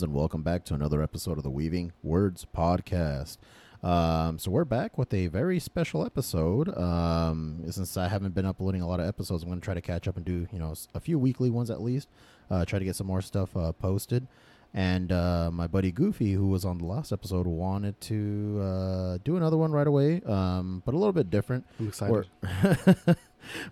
And welcome back to another episode of the Weaving Words podcast. Um, so we're back with a very special episode. Um, since I haven't been uploading a lot of episodes, I'm going to try to catch up and do you know a few weekly ones at least. Uh, try to get some more stuff uh, posted. And uh, my buddy Goofy, who was on the last episode, wanted to uh, do another one right away, um, but a little bit different I'm excited.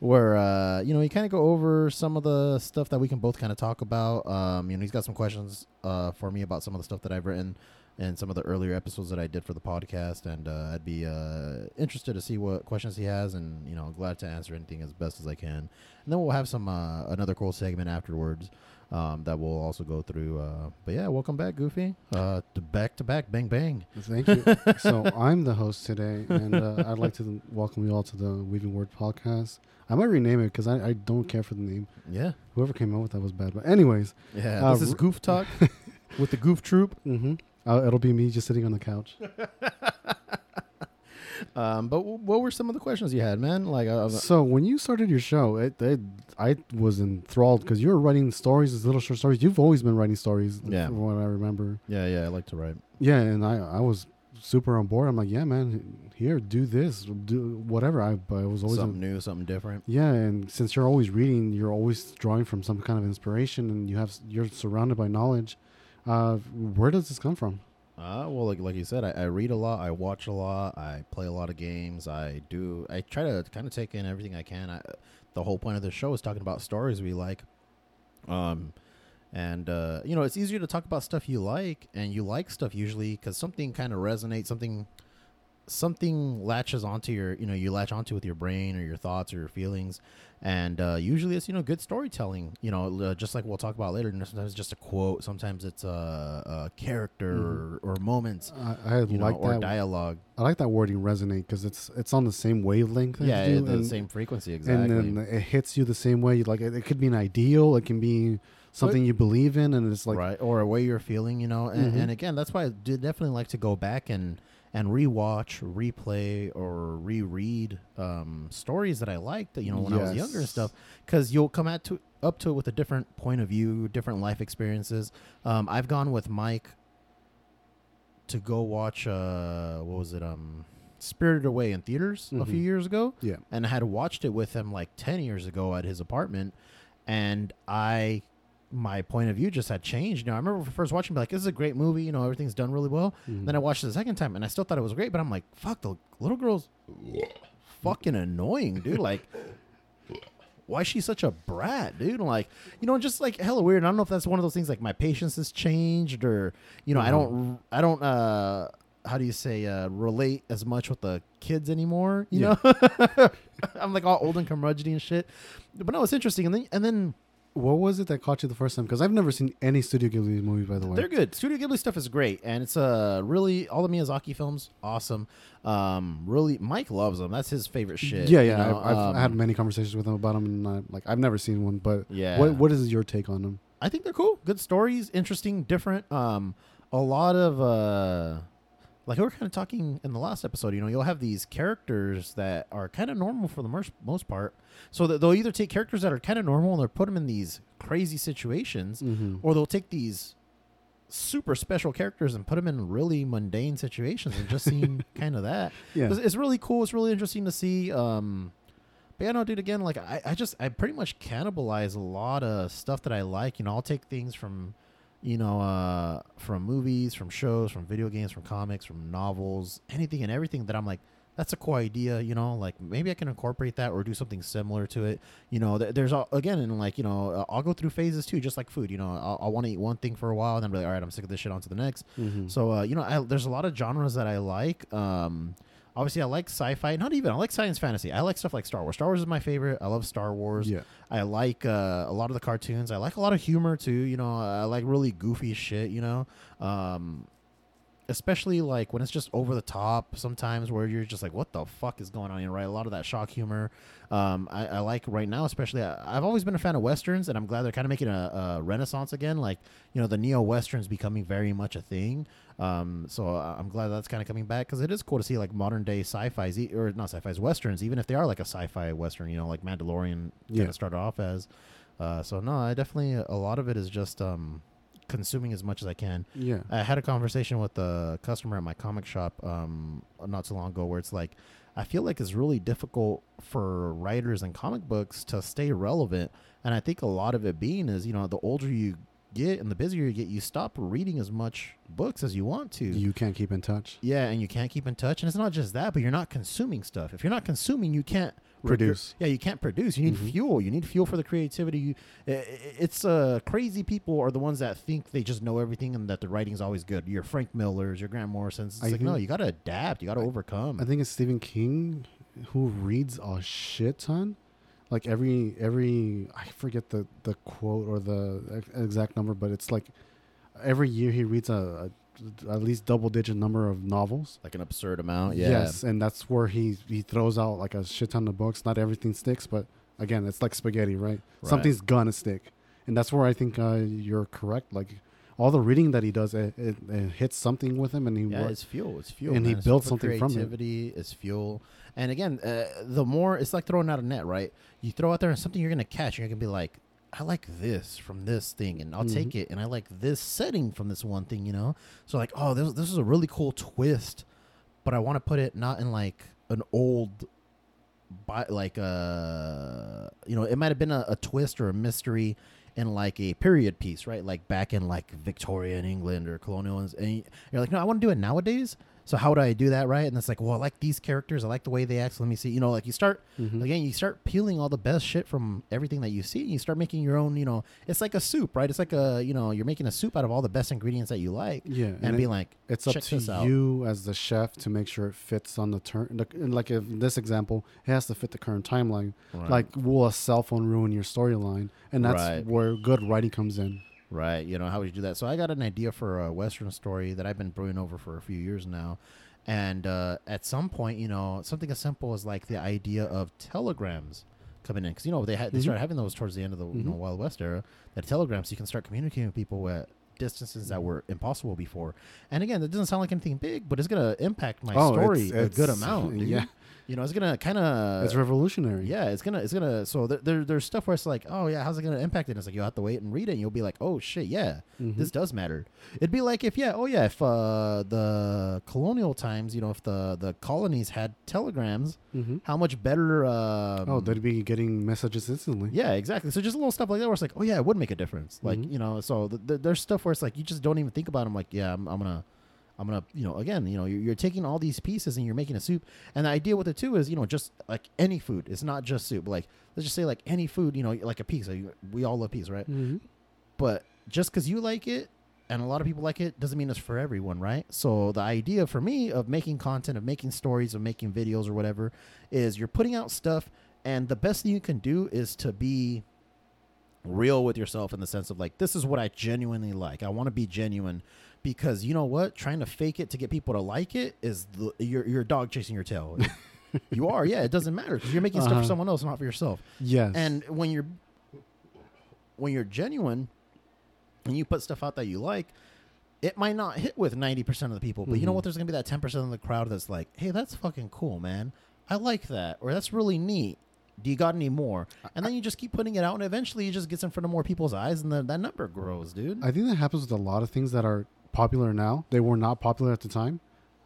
where, uh, you know, you kind of go over some of the stuff that we can both kind of talk about. Um, you know, he's got some questions uh, for me about some of the stuff that I've written and some of the earlier episodes that I did for the podcast, and uh, I'd be uh, interested to see what questions he has, and you know, glad to answer anything as best as I can. And then we'll have some uh, another cool segment afterwards. Um, that we'll also go through. Uh, but yeah, welcome back, Goofy. Uh, back to back, bang bang. Thank you. so I'm the host today, and uh, I'd like to welcome you all to the Weaving Word podcast. I might rename it because I, I don't care for the name. Yeah, Whoever came up with that was bad. But anyways, yeah. Uh, this is Goof Talk with the Goof Troop. mm-hmm. uh, it'll be me just sitting on the couch. Um, but w- what were some of the questions you had, man? Like, uh, So when you started your show, it, it I was enthralled because you were writing stories, these little short stories. You've always been writing stories, Yeah. from what I remember. yeah, yeah, I like to write. Yeah, and I I was super on board. I'm like, yeah, man, here, do this, do whatever. I, I was always something new, something different. Yeah, and since you're always reading, you're always drawing from some kind of inspiration, and you have you're surrounded by knowledge. Uh, where does this come from? Uh, well, like like you said, I, I read a lot, I watch a lot, I play a lot of games. I do. I try to kind of take in everything I can. I, the whole point of the show is talking about stories we like. Um, and uh, you know, it's easier to talk about stuff you like, and you like stuff usually because something kind of resonates, something something latches onto your you know you latch onto with your brain or your thoughts or your feelings and uh, usually it's you know good storytelling you know uh, just like we'll talk about later sometimes it's just a quote sometimes it's a, a character or, or moments I, I you know like or that. dialogue I like that wording resonate because it's it's on the same wavelength. yeah you, the and, same frequency exactly and then it hits you the same way. You Like it, it could be an ideal, it can be something you believe in, and it's like right or a way you're feeling you know and, Mhm. and again that's why i definitely like to go back and and rewatch replay or reread um stories that i liked you know when i was younger and stuff because you'll come at to up to it with a different point of view different life experiences. Um i've gone with mike to go watch uh what was it um spirited away in theaters a Mhm. few years ago yeah, and I had watched it with him like 10 years ago at his apartment and I my point of view just had changed. You know, I remember first watching be like this is a great movie, you know, everything's done really well. Mhm. Then I watched it the second time and I still thought it was great, but I'm like, fuck the little girl's fucking annoying, dude. Like why is she such a brat, dude? Like, you know, just like hella weird. I don't know if that's one of those things like my patience has changed or, you know, I don't, I don't, uh, how do you say, uh, relate as much with the kids anymore, you Yeah. know? I'm like all old and curmudgeony and shit. But no, it's interesting. And then, and then what was it that caught you the first time? Because I've never seen any Studio Ghibli movie, by the way. They're good. Studio Ghibli stuff is great, and it's uh really all the Miyazaki films awesome. Um, really, Mike loves them. That's his favorite shit. yeah, you yeah. know? I've, I've Um, had many conversations with him about them, and I, like I've never seen one. But Yeah. what what is your take on them? I think they're cool. Good stories, interesting, different. Um, a lot of uh, like we were kind of talking in the last episode. You know, you'll have these characters that are kind of normal for the most most part. So that they'll either take characters that are kind of normal and they'll put them in these crazy situations, Mm-hmm. or they'll take these super special characters and put them in really mundane situations and just seem kind of that. Yeah. It's, it's really cool. It's really interesting to see. Um, but yeah, no, dude. Again, like I, I just I pretty much cannibalize a lot of stuff that I like. You know, I'll take things from, you know, uh, from movies, from shows, from video games, from comics, from novels, anything and everything that I'm like, that's a cool idea. You know, like maybe I can incorporate that or do something similar to it. You know, th- there's all, again, and like you know, uh, I'll go through phases too, just like food. You know, I'll, I'll want to eat one thing for a while, and then be like, all right, I'm sick of this shit. On to the next. Mm-hmm. So uh, you know, I, there's a lot of genres that I like. Um, obviously, I like sci-fi. Not even I like science fantasy. I like stuff like Star Wars. Star Wars is my favorite. I love Star Wars. yeah. I like uh, a lot of the cartoons. I like a lot of humor too. You know, I like really goofy shit. You know, um, especially like when it's just over the top. Sometimes where you're just like, what the fuck is going on here? Right? A lot of that shock humor. Um, I, I like right now, especially. I, I've always been a fan of westerns, and I'm glad they're kind of making a, a renaissance again. Like you know, the neo westerns becoming very much a thing. Um, so I- I'm glad that's kind of coming back because it is cool to see like modern day sci-fi's or not sci-fi's westerns, even if they are like a sci-fi western. You know, like Mandalorian kind of started off as. Uh, so no, I definitely a lot of it is just um, consuming as much as I can. Yeah. I had a conversation with a customer at my comic shop um, not too long ago where it's like, I feel like it's really difficult for writers and comic books to stay relevant. And I think a lot of it being is, you know, the older you get and the busier you get, you stop reading as much books as you want to. You can't keep in touch. yeah, and you can't keep in touch. And it's not just that, but you're not consuming stuff. If you're not consuming, you can't Produce. yeah, you can't produce. You need Mhm. fuel. You need fuel for the creativity. You, i- i- it's uh, crazy people are the ones that think they just know everything and that the writing's always good. Your Frank Millers, your Grant Morrison's. It's I like no, you got to adapt. You got to overcome. I think it's Stephen King who reads a shit ton. Like every every I forget the the quote or the exact number, but it's like every year he reads a, a at least double digit number of novels. like an absurd amount. Yeah. Yes, and that's where he he throws out like a shit ton of books. Not everything sticks, but again, it's like spaghetti, right? Right. Something's gonna stick, and that's where I think uh, you're correct. Like all the reading that he does, it, it, it hits something with him, and he Yeah, works. it's fuel. It's fuel. And he man. Built for something from it. creativity. It's fuel. And again, uh, the more it's like throwing out a net, right? You throw out there and something you're gonna catch, and you're gonna be like, I like this from this thing, and I'll take Mhm. it. And I like this setting from this one thing, you know. So like, oh, this this is a really cool twist, but I want to put it not in like an old. By, like uh you know it might have been a, a twist or a mystery in like a period piece right like back in like victorian england or colonial and you're like no i want to do it nowadays so how would i do that right and it's like well i like these characters i like the way they act so let me see you know like you start Mhm. again you start peeling all the best shit from everything that you see and you start making your own you know it's like a soup right it's like a you know you're making a soup out of all the best ingredients that you like yeah, and, and be like it's up to this out. you as the chef to make sure it fits on the turn. Like, like in this example, it has to fit the current timeline. right, Like, will a cell phone ruin your storyline? And that's Right. where good writing comes in. Right. You know, how would you do that? So I got an idea for a Western story that I've been brewing over for a few years now. And uh, at some point, you know, something as simple as like the idea of telegrams coming in. Because, you know, they, had they Mhm. started having those towards the end of the you know, Mhm. Wild West era. That telegrams, you can start communicating with people at distances that were impossible before. And again, that doesn't sound like anything big, but it's going to impact my Oh, story it's- a good amount. dude. yeah. You know, it's going to kind of. it's revolutionary. Yeah, it's gonna, it's gonna. So there, there, there's stuff where it's like, oh yeah, how's it gonna impact it? And it's like you'll have to wait and read it, and you'll be like, oh shit, yeah, Mhm. this does matter. It'd be like if yeah, oh yeah, if uh, the colonial times, you know, if the the colonies had telegrams, Mhm. how much better? Um, oh, they'd be getting messages instantly. yeah, exactly. So just a little stuff like that, where it's like, oh yeah, it would make a difference. Like Mhm. you know, so th- th- there's stuff where it's like you just don't even think about. them. like, yeah, I'm, I'm gonna. I'm gonna, you know, again, you know, you're, you're taking all these pieces and you're making a soup. And the idea with it too is, you know, just like any food. It's not just soup. Like let's just say like any food, you know, like a pizza. We all love pizza, right? Mhm. But just because you like it and a lot of people like it doesn't mean it's for everyone, right? So the idea for me of making content, of making stories, of making videos or whatever, is you're putting out stuff, and the best thing you can do is to be real with yourself in the sense of like this is what I genuinely like. I want to be genuine because you know what? Trying to fake it to get people to like it is the, you're you're a dog chasing your tail. you are, yeah. It doesn't matter because you're making stuff Uh-huh. for someone else, not for yourself. Yes. And when you're when you're genuine and you put stuff out that you like, it might not hit with 90% of the people, but you know Mhm. what? There's going to be that 10% of the crowd that's like, hey, that's fucking cool, man. I like that. Or that's really neat. Do you got any more? And then you just keep putting it out, and eventually it just gets in front of more people's eyes, and the, that number grows, dude. I think that happens with a lot of things that are popular now. They were not popular at the time.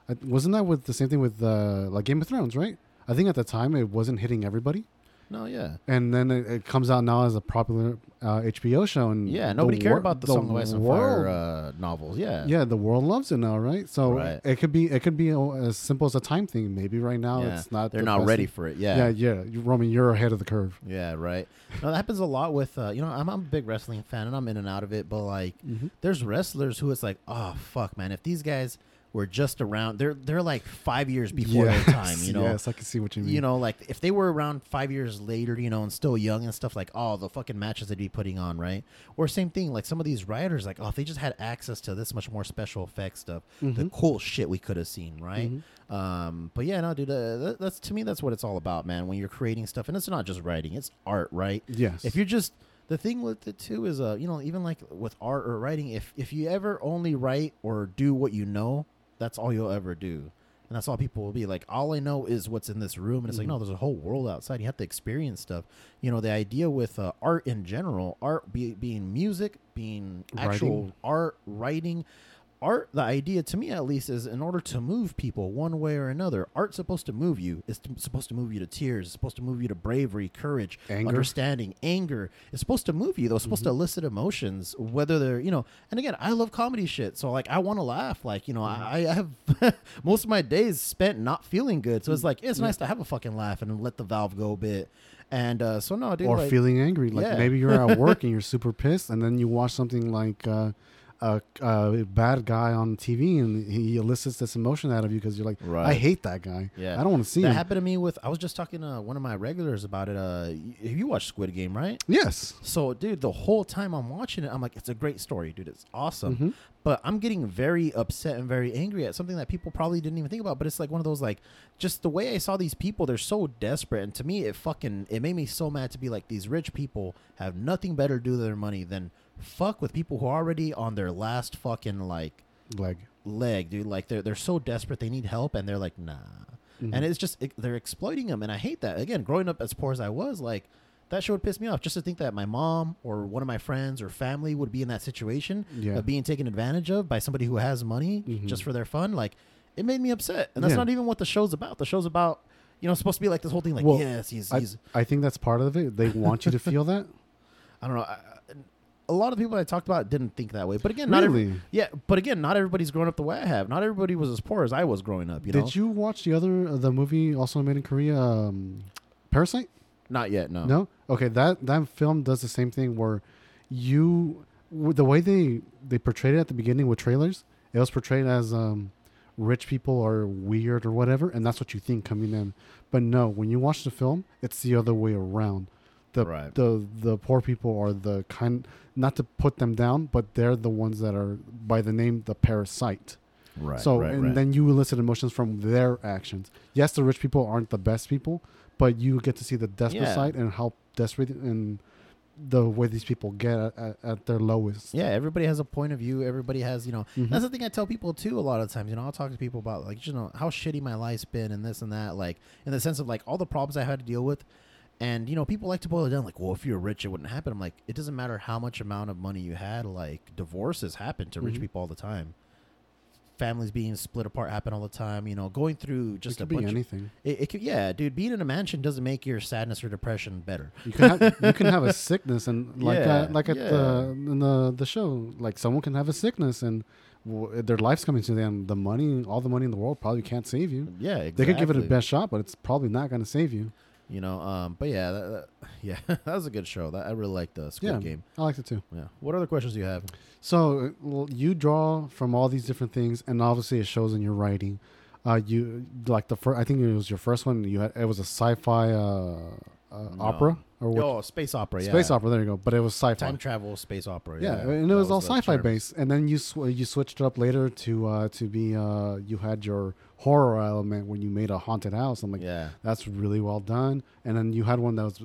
I, wasn't that with the same thing with uh, like Game of Thrones, right? I think at the time it wasn't hitting everybody, no, yeah. and then it, it comes out now as a popular uh, HBO show, and Yeah, nobody cared wor- about the, Song of Ice and Fire uh, novels. Yeah. yeah, the world loves it now, right? So Right. it could be it could be as simple as a time thing. Maybe right now Yeah. it's not. They're the not ready thing. for it. Yeah, yeah. You, Roman, you're ahead of the curve. Yeah, right. No, that happens a lot with uh, you know I'm, I'm a big wrestling fan and I'm in and out of it, but like Mm-hmm. there's wrestlers who it's like, oh fuck, man, if these guys were just around, they're they're like five years before their time, you know. Yes, I can see what you mean. You know, like if they were around five years later, you know, and still young and stuff, like oh, the fucking matches they'd be putting on, right? Or same thing, like some of these writers, like oh, if they just had access to this much more special effects stuff, the Mhm. cool shit we could have seen, right? Mhm. Um, but yeah, no, dude, uh, that, that's to me, that's what it's all about, man. When you're creating stuff, and it's not just writing; it's art, right? Yes. If you're just the thing with it too is, uh, you know, even like with art or writing, if if you ever only write or do what you know, that's all you'll ever do. And that's all people will be like. All I know is what's in this room, and it's like Mhm. no, there's a whole world outside. You have to experience stuff. You know, the idea with uh, art in general, art be, being music, being actual Writing. art, writing. Art, the idea to me at least, is in order to move people one way or another. Art's supposed to move you. It's t- supposed to move you to tears. It's supposed to move you to bravery, courage, Anger. understanding, anger. It's supposed to move you. though. It's supposed to Mm-hmm. elicit emotions, whether they're you know. And again, I love comedy shit, so like I want to laugh. Like you know, Mm-hmm. I, I have most of my days spent not feeling good, so it's like it's Yeah. nice to have a fucking laugh and let the valve go a bit. And uh, so no, dude, or like, feeling angry. Like Yeah. maybe you're at work and you're super pissed, and then you watch something like uh, a, a bad guy on TV, and he elicits this emotion out of you because you're like, I hate that guy. Yeah. I don't want to see that him. happened to me with. I was just talking to one of my regulars about it. Uh, you watched Squid Game, right? yes. So, dude, the whole time I'm watching it, I'm like, it's a great story, dude. It's awesome. Mhm. But I'm getting very upset and very angry at something that people probably didn't even think about. But it's like one of those, like, just the way I saw these people, they're so desperate. And to me, it fucking, it made me so mad to be like, these rich people have nothing better to do with their money than fuck with people who are already on their last fucking, like, Leg. leg, dude. Like, they're, they're so desperate, they need help. And they're like, nah. Mhm. And it's just, it, they're exploiting them. And I hate that. Again, growing up as poor as I was, like, that shit would piss me off just to think that my mom or one of my friends or family would be in that situation Yeah. of being taken advantage of by somebody who has money Mhm. just for their fun. Like, it made me upset. And that's Yeah. not even what the show's about. The show's about, you know, supposed to be like this whole thing, like, Well, yes, he's, I, he's, I think that's part of it. They want you to feel that. I don't know. I- a lot of people I talked about didn't think that way. But again, not every, Really? yeah, but again, not everybody's grown up the way I have. Not everybody was as poor as I was growing up, you know? Did you watch the other uh, the movie also made in Korea, um, Parasite? Not yet, no. No. Okay, that that film does the same thing where you the way they they portrayed it at the beginning with trailers, it was portrayed as um, rich people are weird or whatever, and that's what you think coming in. But no, when you watch the film, it's the other way around. The Right. the the poor people are the kind not to put them down, but they're the ones that are by the name the parasite. Right. So right, and right. then you elicit emotions from their actions. Yes, the rich people aren't the best people, but you get to see the desperate Yeah. side and how desperate and the way these people get at, at, at their lowest. yeah, everybody has a point of view. Everybody has, you know, Mhm. That's the thing I tell people too. A lot of times, you know, I'll talk to people about like, you know, how shitty my life's been and this and that. Like, in the sense of like all the problems I had to deal with, and you know, people like to boil it down like, well, if you're rich, it wouldn't happen. I'm like, it doesn't matter how much amount of money you had. Like, divorces happen to rich Mhm. people all the time. Families being split apart happen all the time. You know, going through just a bunch. anything. It, it could, yeah, dude. Being in a mansion doesn't make your sadness or depression better. You can have, you can have a sickness and like Yeah, uh, like at the in the the show, like someone can have a sickness and w- their life's coming to them. The money, all the money in the world, probably can't save you. Yeah, exactly. They could give it a best shot, but it's probably not going to save you. You know, um, but yeah, that, that- yeah, that was a good show. That I really liked the Squid Yeah. Game. I liked it too. Yeah. What other questions do you have? So uh, well, you draw from all these different things, and obviously it shows in your writing. Uh, you like the first. I think it was your first one. You had it was a sci-fi uh, uh, No. opera or what? Oh, space opera. Yeah. space opera. There you go. But it was sci-fi. Time travel space opera. yeah, Yeah, and it That was all sci-fi term. based. And then you sw- you switched it up later to uh, to be uh, you had your horror element when you made a haunted house. I'm like, yeah. that's really well done. And then you had one that was,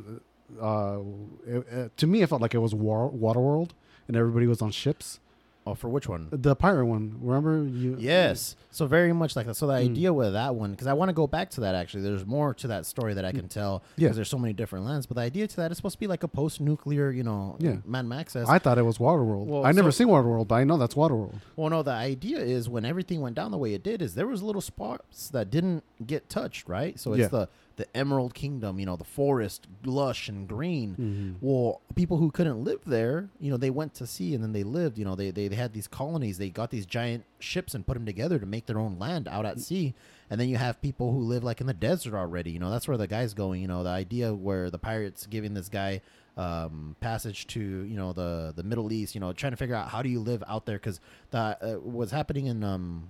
uh, it, it- to me, it felt like it was War- Waterworld, and everybody was on ships. Oh, for which one? The pirate one, remember you? Yes. So very much like that. So the Mm. idea with that one, because I want to go back to that actually. There's more to that story that I can tell because. Yeah. there's so many different lands. But the idea to that is supposed to be like a post-nuclear, you know, Yeah. Mad Max. I thought it was Waterworld. Well, I never so- seen Waterworld, but I know that's Waterworld. Well, no, the idea is when everything went down the way it did, is there was little spots that didn't get touched, right? So it's Yeah. the the Emerald Kingdom, you know, the forest, lush and green. Mhm. Well, people who couldn't live there, you know, they went to sea and then they lived. You know, they, they, they had these colonies. They got these giant ships and put them together to make their own land out at sea. And then you have people who live like in the desert already. You know, that's where the guy's going. You know, the idea where the pirates giving this guy um, passage to you know the the Middle East. You know, trying to figure out how do you live out there because the uh, what's happening in um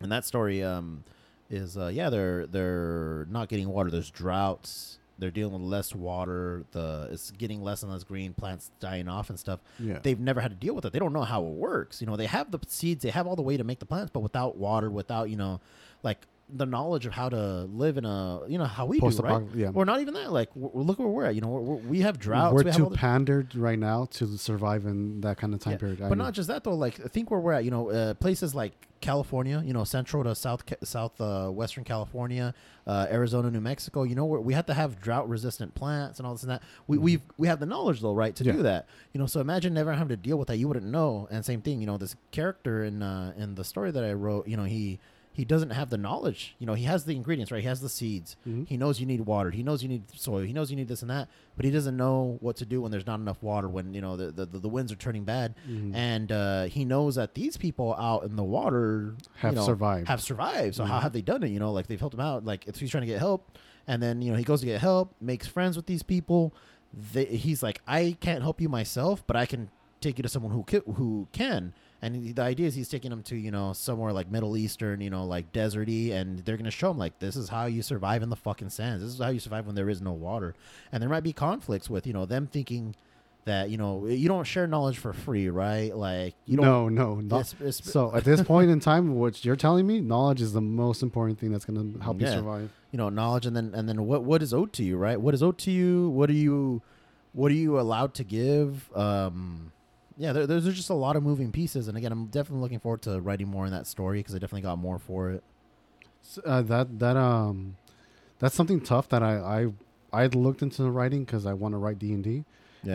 in that story um is uh yeah they're they're not getting water. There's droughts. They're dealing with less water. The it's getting less and less green. Plants dying off and stuff. Yeah. They've never had to deal with it. They don't know how it works. You know, they have the seeds. They have all the way to make the plants, but without water, without you know, like the knowledge of how to live in a you know how we do right yeah. or not even that like w- look where we're at you know we're, we have droughts We're we have too pandered right now to survive in that kind of time Yeah, period. I but know. not just that though. Like I think where we're at, you know, uh, places like California, you know, central to south south uh, western California, uh, Arizona, New Mexico. You know, where we have to have drought resistant plants and all this and that. We we we have the knowledge though, right, to Yeah. do that. You know, so imagine never having to deal with that. You wouldn't know. And same thing, you know, this character in uh, in the story that I wrote, you know, he. He doesn't have the knowledge. You know, he has the ingredients, right? He has the seeds. Mhm. He knows you need water. He knows you need soil. He knows you need this and that. But he doesn't know what to do when there's not enough water. When you know the the, the winds are turning bad Mhm. and uh, he knows that these people out in the water Have you know, survived. Have survived. So how Mhm. have they done it? You know, like they've helped him out. Like if he's trying to get help, and then you know he goes to get help, makes friends with these people. They, he's like, I can't help you myself, but I can take you to someone who ki- who can. And the idea is he's taking them to you know somewhere like Middle Eastern, you know, like deserty, and they're gonna show him like this is how you survive in the fucking sands. This is how you survive when there is no water. And there might be conflicts with you know them thinking that you know you don't share knowledge for free, right? Like you don't. no, no, not. it's- it's- So at this point in time, what you're telling me, knowledge is the most important thing that's going to help you survive. you know knowledge and then and then what what is owed to you right what is owed to you what are you what are you allowed to give um yeah there, there's just a lot of moving pieces and again i'm definitely looking forward to writing more in that story because i definitely got more for it S- Uh, that that um, that's something tough that I I I looked into writing because I want to write D and D.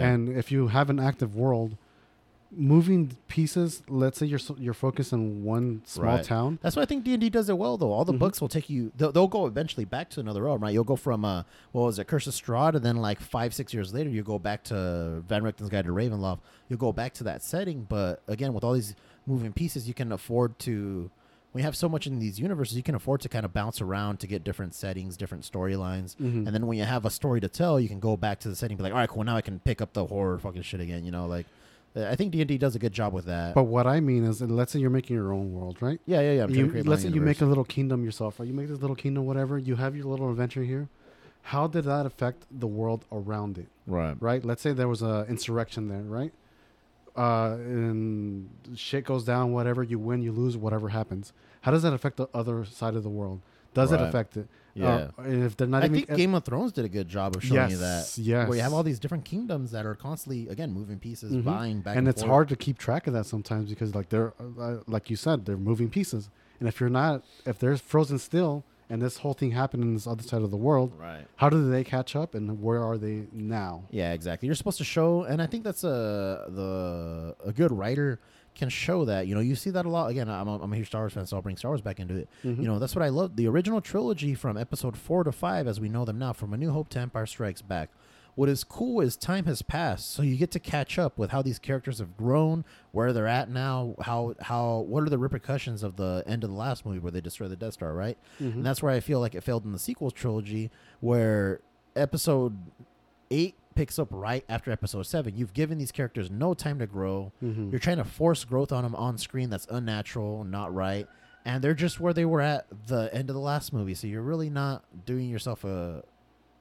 And if you have an active world, moving pieces. Let's say you're you're focused on one small Right. town. That's why I think D and D does it well, though. All the Mhm. books will take you; they'll, they'll go eventually back to another realm, right? You'll go from uh, what was it, Curse of Strahd, and then like five, six years later, you go back to Van Richten's Guide to Ravenloft. You'll go back to that setting, but again, with all these moving pieces, you can afford to. We have so much in these universes, you can afford to kind of bounce around to get different settings, different storylines, Mhm. and then when you have a story to tell, you can go back to the setting, and be like, all right, cool, now I can pick up the horror fucking shit again, you know, like. I think D and D does a good job with that. But what I mean is, let's say you're making your own world, right? yeah, yeah, yeah. I'm trying to You, let's say own you make a little kingdom yourself, right? You make this little kingdom, whatever. You have your little adventure here. How did that affect the world around it, right. right? Let's say there was a insurrection there, right? Uh, and shit goes down, whatever. You win, you lose, whatever happens. How does that affect the other side of the world? Does it affect it? Yeah. Uh, if they're not I think Game of Thrones did a good job of showing you that. yes, yes, Where you have all these different kingdoms that are constantly, again, moving pieces, Mhm. vying back and, and it's hard to keep track of that sometimes because like they're uh, like you said they're moving pieces and if you're not if they're frozen still and this whole thing happened in this other side of the world Right. how do they catch up and where are they now Yeah, exactly. You're supposed to show, and I think that's a the a good writer can show that. You know, you see that a lot. Again, I'm a, I'm a huge Star Wars fan, so I'll bring Star Wars back into it. Mhm. You know, that's what I love. The original trilogy from Episode four to five, as we know them now, from A New Hope to Empire Strikes Back. What is cool is time has passed, so you get to catch up with how these characters have grown, where they're at now, how how what are the repercussions of the end of the last movie where they destroy the Death Star, right? Mhm. And that's where I feel like it failed in the sequels trilogy, where episode eight picks up right after episode seven. You've given these characters no time to grow. Mhm. You're trying to force growth on them on screen that's unnatural, not right. And they're just where they were at the end of the last movie. So you're really not doing yourself a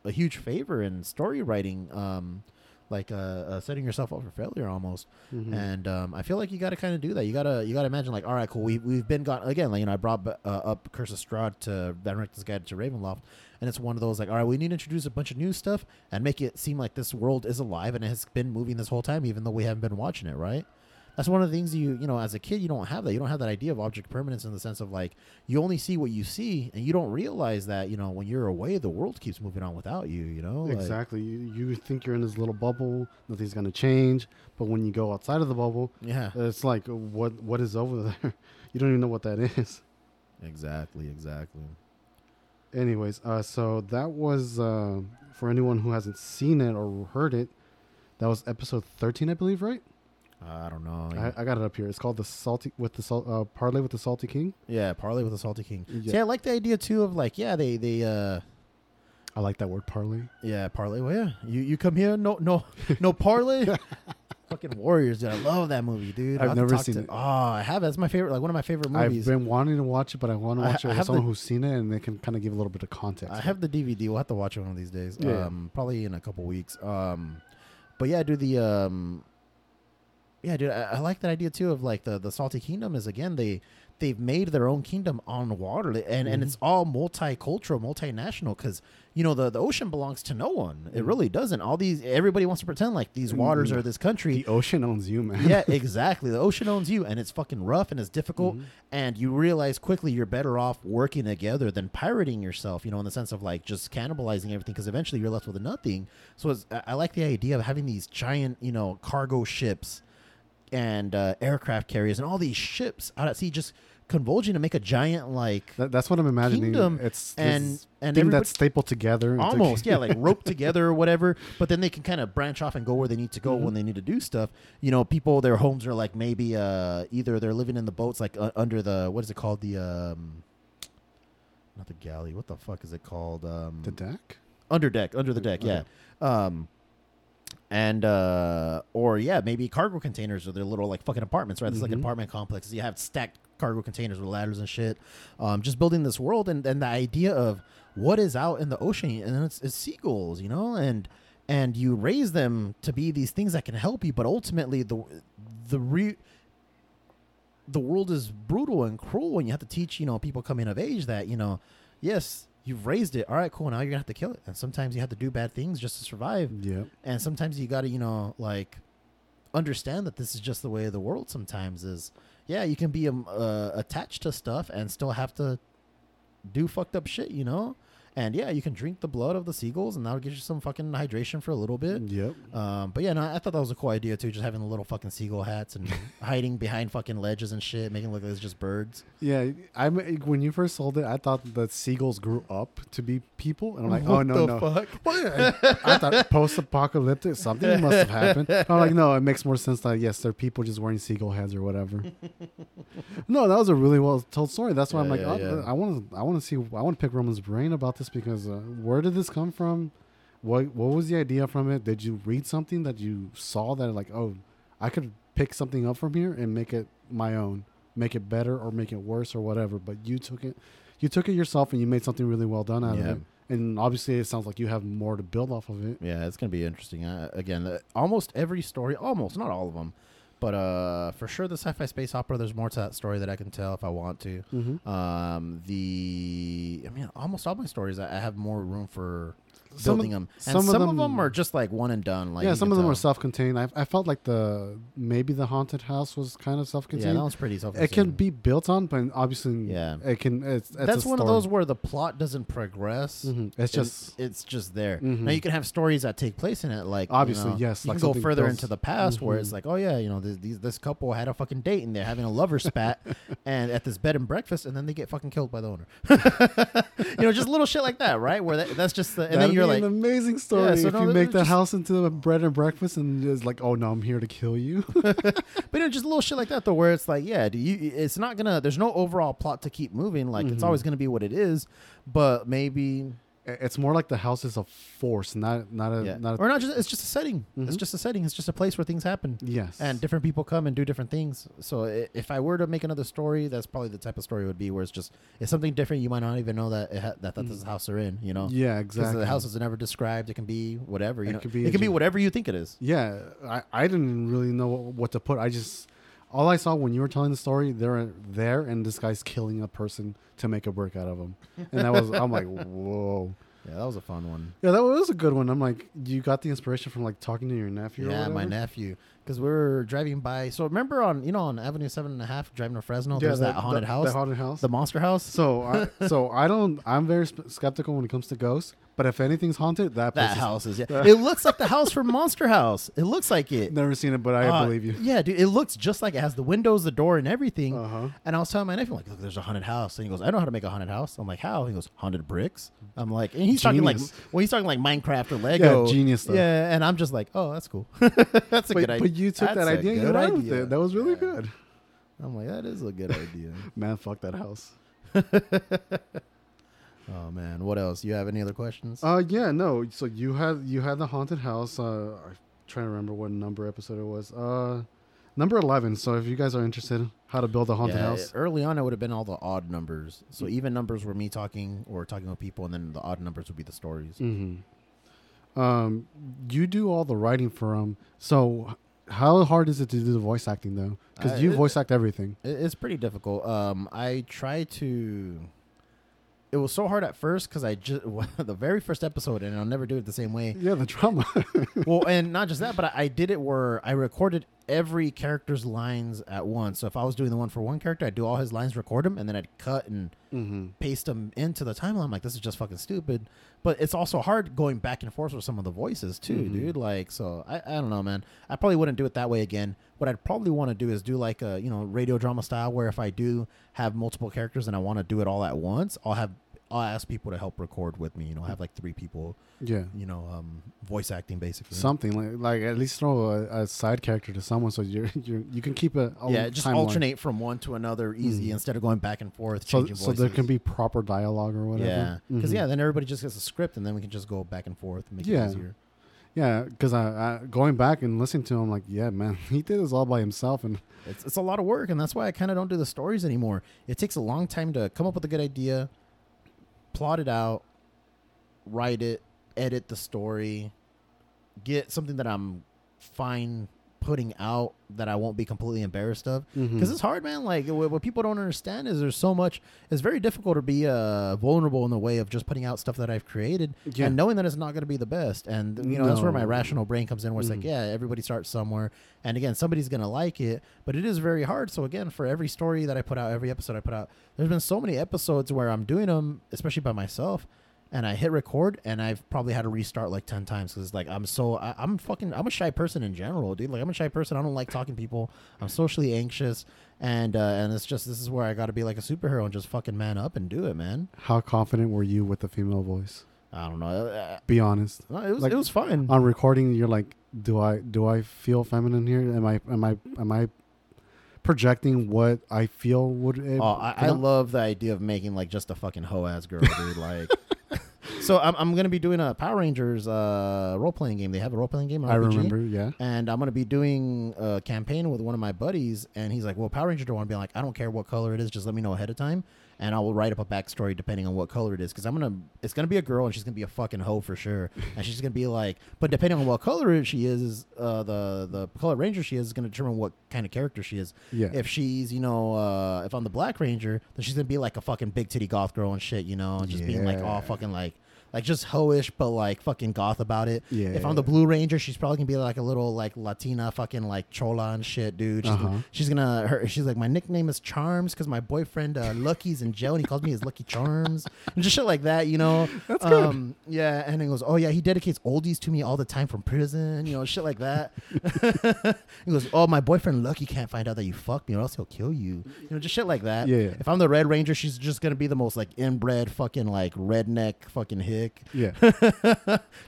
a huge favor in story writing, um, like uh, uh, setting yourself up for failure almost. Mhm. And um, I feel like you got to kind of do that. You gotta you gotta imagine like, all right, cool. We we've been gone again. Like you know, I brought uh, up Curse of Strahd to Van Richten's Guide to Ravenloft, and it's one of those like, all right, we need to introduce a bunch of new stuff and make it seem like this world is alive and it has been moving this whole time, even though we haven't been watching it, right? That's one of the things you you know as a kid you don't have that. You don't have that idea of object permanence in the sense of like you only see what you see and you don't realize that you know when you're away the world keeps moving on without you you know? Like- exactly. You, you think you're in this little bubble nothing's going to change but when you go outside of the bubble yeah. it's like what what is over there? You don't even know what that is. Exactly exactly anyways uh so that was uh for anyone who hasn't seen it or heard it that was episode 13 i believe right I don't know I, I got it up here it's called the salty with the salt uh parlay with the salty king Yeah, parlay with the salty king. Yeah. See, I like the idea too of like, yeah, they they uh i like that word parlay yeah, parlay. Well, yeah, you you come here, no no no parlay. Fucking Warriors, dude. I love that movie, dude. I've never seen to- it. Oh, I have. That's my favorite. Like one of my favorite movies. i've been wanting to watch it but i want to watch I it with have someone the- who's seen it and they can kind of give a little bit of context I have the DVD. We'll have to watch it one of these days. Yeah. Um, probably in a couple weeks. Um, but yeah, dude. The um, yeah, dude. I, I like that idea too of like the the salty kingdom is again they they've made their own kingdom on water, and and mm-hmm. it's all multicultural, multinational. Because you know the the ocean belongs to no one. It mm. really doesn't. All these everybody wants to pretend like these mm-hmm. waters are this country. The ocean owns you, man. yeah, exactly. The ocean owns you, and it's fucking rough and it's difficult. Mm-hmm. And you realize quickly you're better off working together than pirating yourself. You know, in the sense of like just cannibalizing everything, because eventually you're left with nothing. So it's, I I like the idea of having these giant, you know, cargo ships and uh, aircraft carriers and all these ships uh, out at sea just convulging to make a giant like That, that's what I'm imagining. Kingdom, it's and- and thing that's stapled together. Like- almost yeah like roped together or whatever but then they can kind of branch off and go where they need to go when they need to do stuff. You know people their homes are like maybe uh either they're living in the boats like uh, under the what is it called? The um not the galley. What the fuck is it called? Um the deck. under deck under the deck yeah. Um and uh or yeah maybe cargo containers or their little like fucking apartments right? It's like Mhm. apartment complexes. You have stacked cargo containers with ladders and shit. Um just building this world and and the idea of what is out in the ocean and it's, it's seagulls you know and and you raise them to be these things that can help you but ultimately the the re the world is brutal and cruel and you have to teach you know people coming of age that you know yes you've raised it. All right cool. Now you're gonna have to kill it. And sometimes you have to do bad things just to survive. Yeah. and sometimes you gotta you know like understand that this is just the way of the world sometimes is yeah you can be um, uh, attached to stuff and still have to do fucked up shit you know and yeah you can drink the blood of the seagulls and that'll get you some fucking hydration for a little bit Yep. um, but yeah, no, I thought that was a cool idea too. Just having the little fucking seagull hats and hiding behind fucking ledges and shit, making it look like it's just birds. Yeah, I when you first sold it, I thought that seagulls grew up to be people, and I'm like, oh no, the no. fuck? Well, I thought post-apocalyptic something must have happened. I'm like, no, it makes more sense that yes, they're people just wearing seagull heads or whatever. no, that was a really well told story. That's why I'm like, yeah, oh, yeah. I want to, I want to see, I want to pick Roman's brain about this because uh, where did this come from? What what was the idea from it? Did you read something that you saw that like, oh, I could pick something up from here and make it my own, make it better or make it worse or whatever. But you took it, you took it yourself and you made something really well done out Yeah. of it. And obviously, it sounds like you have more to build off of it. Yeah, it's gonna be interesting. Uh, again, uh, almost every story, almost not all of them, but uh, for sure the sci-fi space opera. There's more to that story that I can tell if I want to. Mm-hmm. Um, the I mean, almost all my stories, I, I have more room for Some of- building them, and some of some, of them- them are just like one and done. Like yeah, some of them tell. are self-contained. I, I felt like the maybe the haunted house was kind of self-contained. Yeah, that one's pretty self. Contained. It can be built on, but obviously, Yeah. it can. It's, it's That's one of those where the plot doesn't progress. Mhm. It's just it's just there. Mhm. Now you can have stories that take place in it, like you Obviously, know, yes, You like can go further built- into the past where it's Mhm. like, oh yeah, you know, this, these, this couple had a fucking date and they're having a lover spat, and at this bed and breakfast, and then they get fucking killed by the owner. you know, just little shit like that, right? Where that, that's just the, and then That'd you're like, an amazing story Yeah, so if no, you make that just- house into a bread and breakfast and it's like, oh no, I'm here to kill you. but you know, just a little shit like that though, where it's like, yeah, do you? It's not gonna. There's no overall plot to keep moving. Like it's Mhm. always gonna be what it is, but maybe it's more like the house is a force, not not a yeah, not a, or not just. It's just a setting. It's Mhm. just a setting. It's just a place where things happen. yes. and different people come and do different things. So if I were to make another story, that's probably the type of story it would be where it's just it's something different. You might not even know that it ha- that that's the house they're in. You know, yeah, because exactly. the house is never described. It can be whatever. You It know, could be it can be whatever you think it is. Yeah, I, I didn't really know what, what to put. I just all I saw when you were telling the story, they're there and this guy's killing a person to make a brick out of him, and that was I'm like, whoa. Yeah, that was a fun one. Yeah, that was a good one. I'm like, you got the inspiration from like talking to your nephew. or Yeah, my nephew. Because we were driving by. So remember on you know on Avenue Seven and a Half driving to Fresno. Yeah, there's the- that haunted the- house, The haunted house. the monster house. so, I, so I don't. I'm very sp- skeptical when it comes to ghosts. But if anything's haunted, that place house is yeah. it looks like the house from Monster House. It looks like it. Never seen it, but I Uh, believe you. Yeah, dude, it looks just like it has the windows, the door, and everything. Uh huh. And I was telling my nephew, like, look, there's a haunted house. And he goes, I know how to make a haunted house. I'm like, how? He goes, haunted bricks. I'm like, and he's talking like, Genius. well, he's talking like Minecraft or Lego. genius stuff. Yeah, and I'm just like, oh, that's cool. that's a But, good idea. but you took that That's a idea, you ran with it. That was really Yeah. good. I'm like, that is a good idea. Man, fuck that house. Oh man, what else? You have any other questions? Uh, yeah, no. So you had you had the haunted house. Uh, I'm trying to remember what number episode it was. Uh, number eleven. So if you guys are interested, how to build a haunted yeah, house. Early on, it would have been all the odd numbers. So even numbers were me talking or talking with people, and then the odd numbers would be the stories. Mm-hmm. Um, you do all the writing for them. So how hard is it to do the voice acting though? Because Uh, you it- voice act everything. It, it's pretty difficult. Um, I try to. It was so hard at first because I just the very first episode, and I'll never do it the same way. Yeah, the drama. well, and not just that, but I, I did it where I recorded every character's lines at once. So if I was doing the one for one character, I'd do all his lines, record them, and then I'd cut and mm-hmm. paste them into the timeline. I'm like, this is just fucking stupid. But it's also hard going back and forth with some of the voices too, Mhm. dude. Like, so I, I don't know, man. I probably wouldn't do it that way again. What I'd probably want to do is do like a you know radio drama style, where if I do have multiple characters and I want to do it all at once, I'll have I'll ask people to help record with me. You know, I have like three people, Yeah. you know, um, voice acting basically. Something like like at least throw a, a side character to someone so you're you you can keep a, a yeah, just alternate from one to another easy Mm. instead of going back and forth. So so there can be proper dialogue or whatever. Yeah, because Mhm. yeah, then everybody just gets a script, and then we can just go back and forth and make Yeah. it easier. Yeah, because I, I going back and listening to him, like, yeah, man, he did this all by himself, and It's it's a lot of work, and that's why I kind of don't do the stories anymore. It takes a long time to come up with a good idea, plot it out, write it, edit the story, get something that I'm fine putting out that I won't be completely embarrassed of. Because it's hard, man. Like what, what people don't understand is there's so much. It's very difficult to be uh, vulnerable in the way of just putting out stuff that I've created Yeah. and knowing that it's not going to be the best. And you know that's where my rational brain comes in, where it's like, Mhm. yeah, everybody starts somewhere, and again, somebody's going to like it, but it is very hard. So again, for every story that I put out, every episode I put out, there's been so many episodes where I'm doing them, especially by myself. And I hit record, and I've probably had to restart like ten times because like I'm so I, I'm fucking I'm a shy person in general, dude. Like I'm a shy person. I don't like talking to people. I'm socially anxious, and uh, and it's just this is where I got to be like a superhero and just fucking man up and do it, man. how confident were you with the female voice? I don't know. Uh, Be honest. no, it was Like, it was fun. On recording, you're like, do I do I feel feminine here? Am I am I am I projecting what I feel would? It, Oh, I, I love the idea of making like just a fucking hoe ass girl, dude. Like, so I'm I'm gonna be doing a Power Rangers uh role playing game. They have a role playing game. I RPG, remember. Yeah. And I'm gonna be doing a campaign with one of my buddies, and he's like, "Well, Power Ranger don't want to be like, I don't care what color it is, just let me know ahead of time, and I will write up a backstory depending on what color it is, because I'm gonna, it's gonna be a girl, and she's gonna be a fucking hoe for sure, and she's gonna be like, but depending on what color she is, uh, the the color Ranger she is is gonna determine what kind of character she is. Yeah. If she's, you know, uh, if I'm the Black Ranger, then she's gonna be like a fucking big titty goth girl and shit, you know, and just being like all Yeah. fucking like, like just hoish, but like fucking goth about it. Yeah. If I'm the Blue Ranger, she's probably gonna be like a little like Latina fucking like chola and shit, dude. She's, Uh-huh. she's gonna her, she's like my nickname is Charms because my boyfriend uh, Lucky's in jail and he calls me his Lucky Charms and just shit like that, you know. That's um, Yeah, and he goes, oh yeah, he dedicates oldies to me all the time from prison, you know, shit like that. he goes, oh my boyfriend Lucky can't find out that you fucked me or else he'll kill you, you know, just shit like that. Yeah. If I'm the Red Ranger, she's just gonna be the most like inbred fucking like redneck fucking hick. Yeah.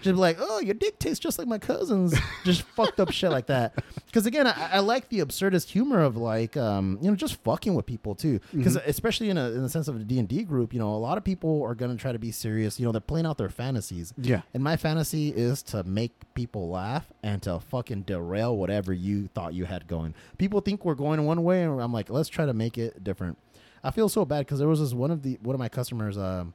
just be like, oh, your dick tastes just like my cousin's. just fucked up shit like that. Because again, I, I like the absurdist humor of like, um, you know, just fucking with people too. Because Mhm. especially in a in the sense of a D and D group, you know, a lot of people are gonna try to be serious. You know, they're playing out their fantasies. Yeah. And my fantasy is to make people laugh and to fucking derail whatever you thought you had going. People think we're going one way, and I'm like, let's try to make it different. I feel so bad because there was this one of the one of my customers, um,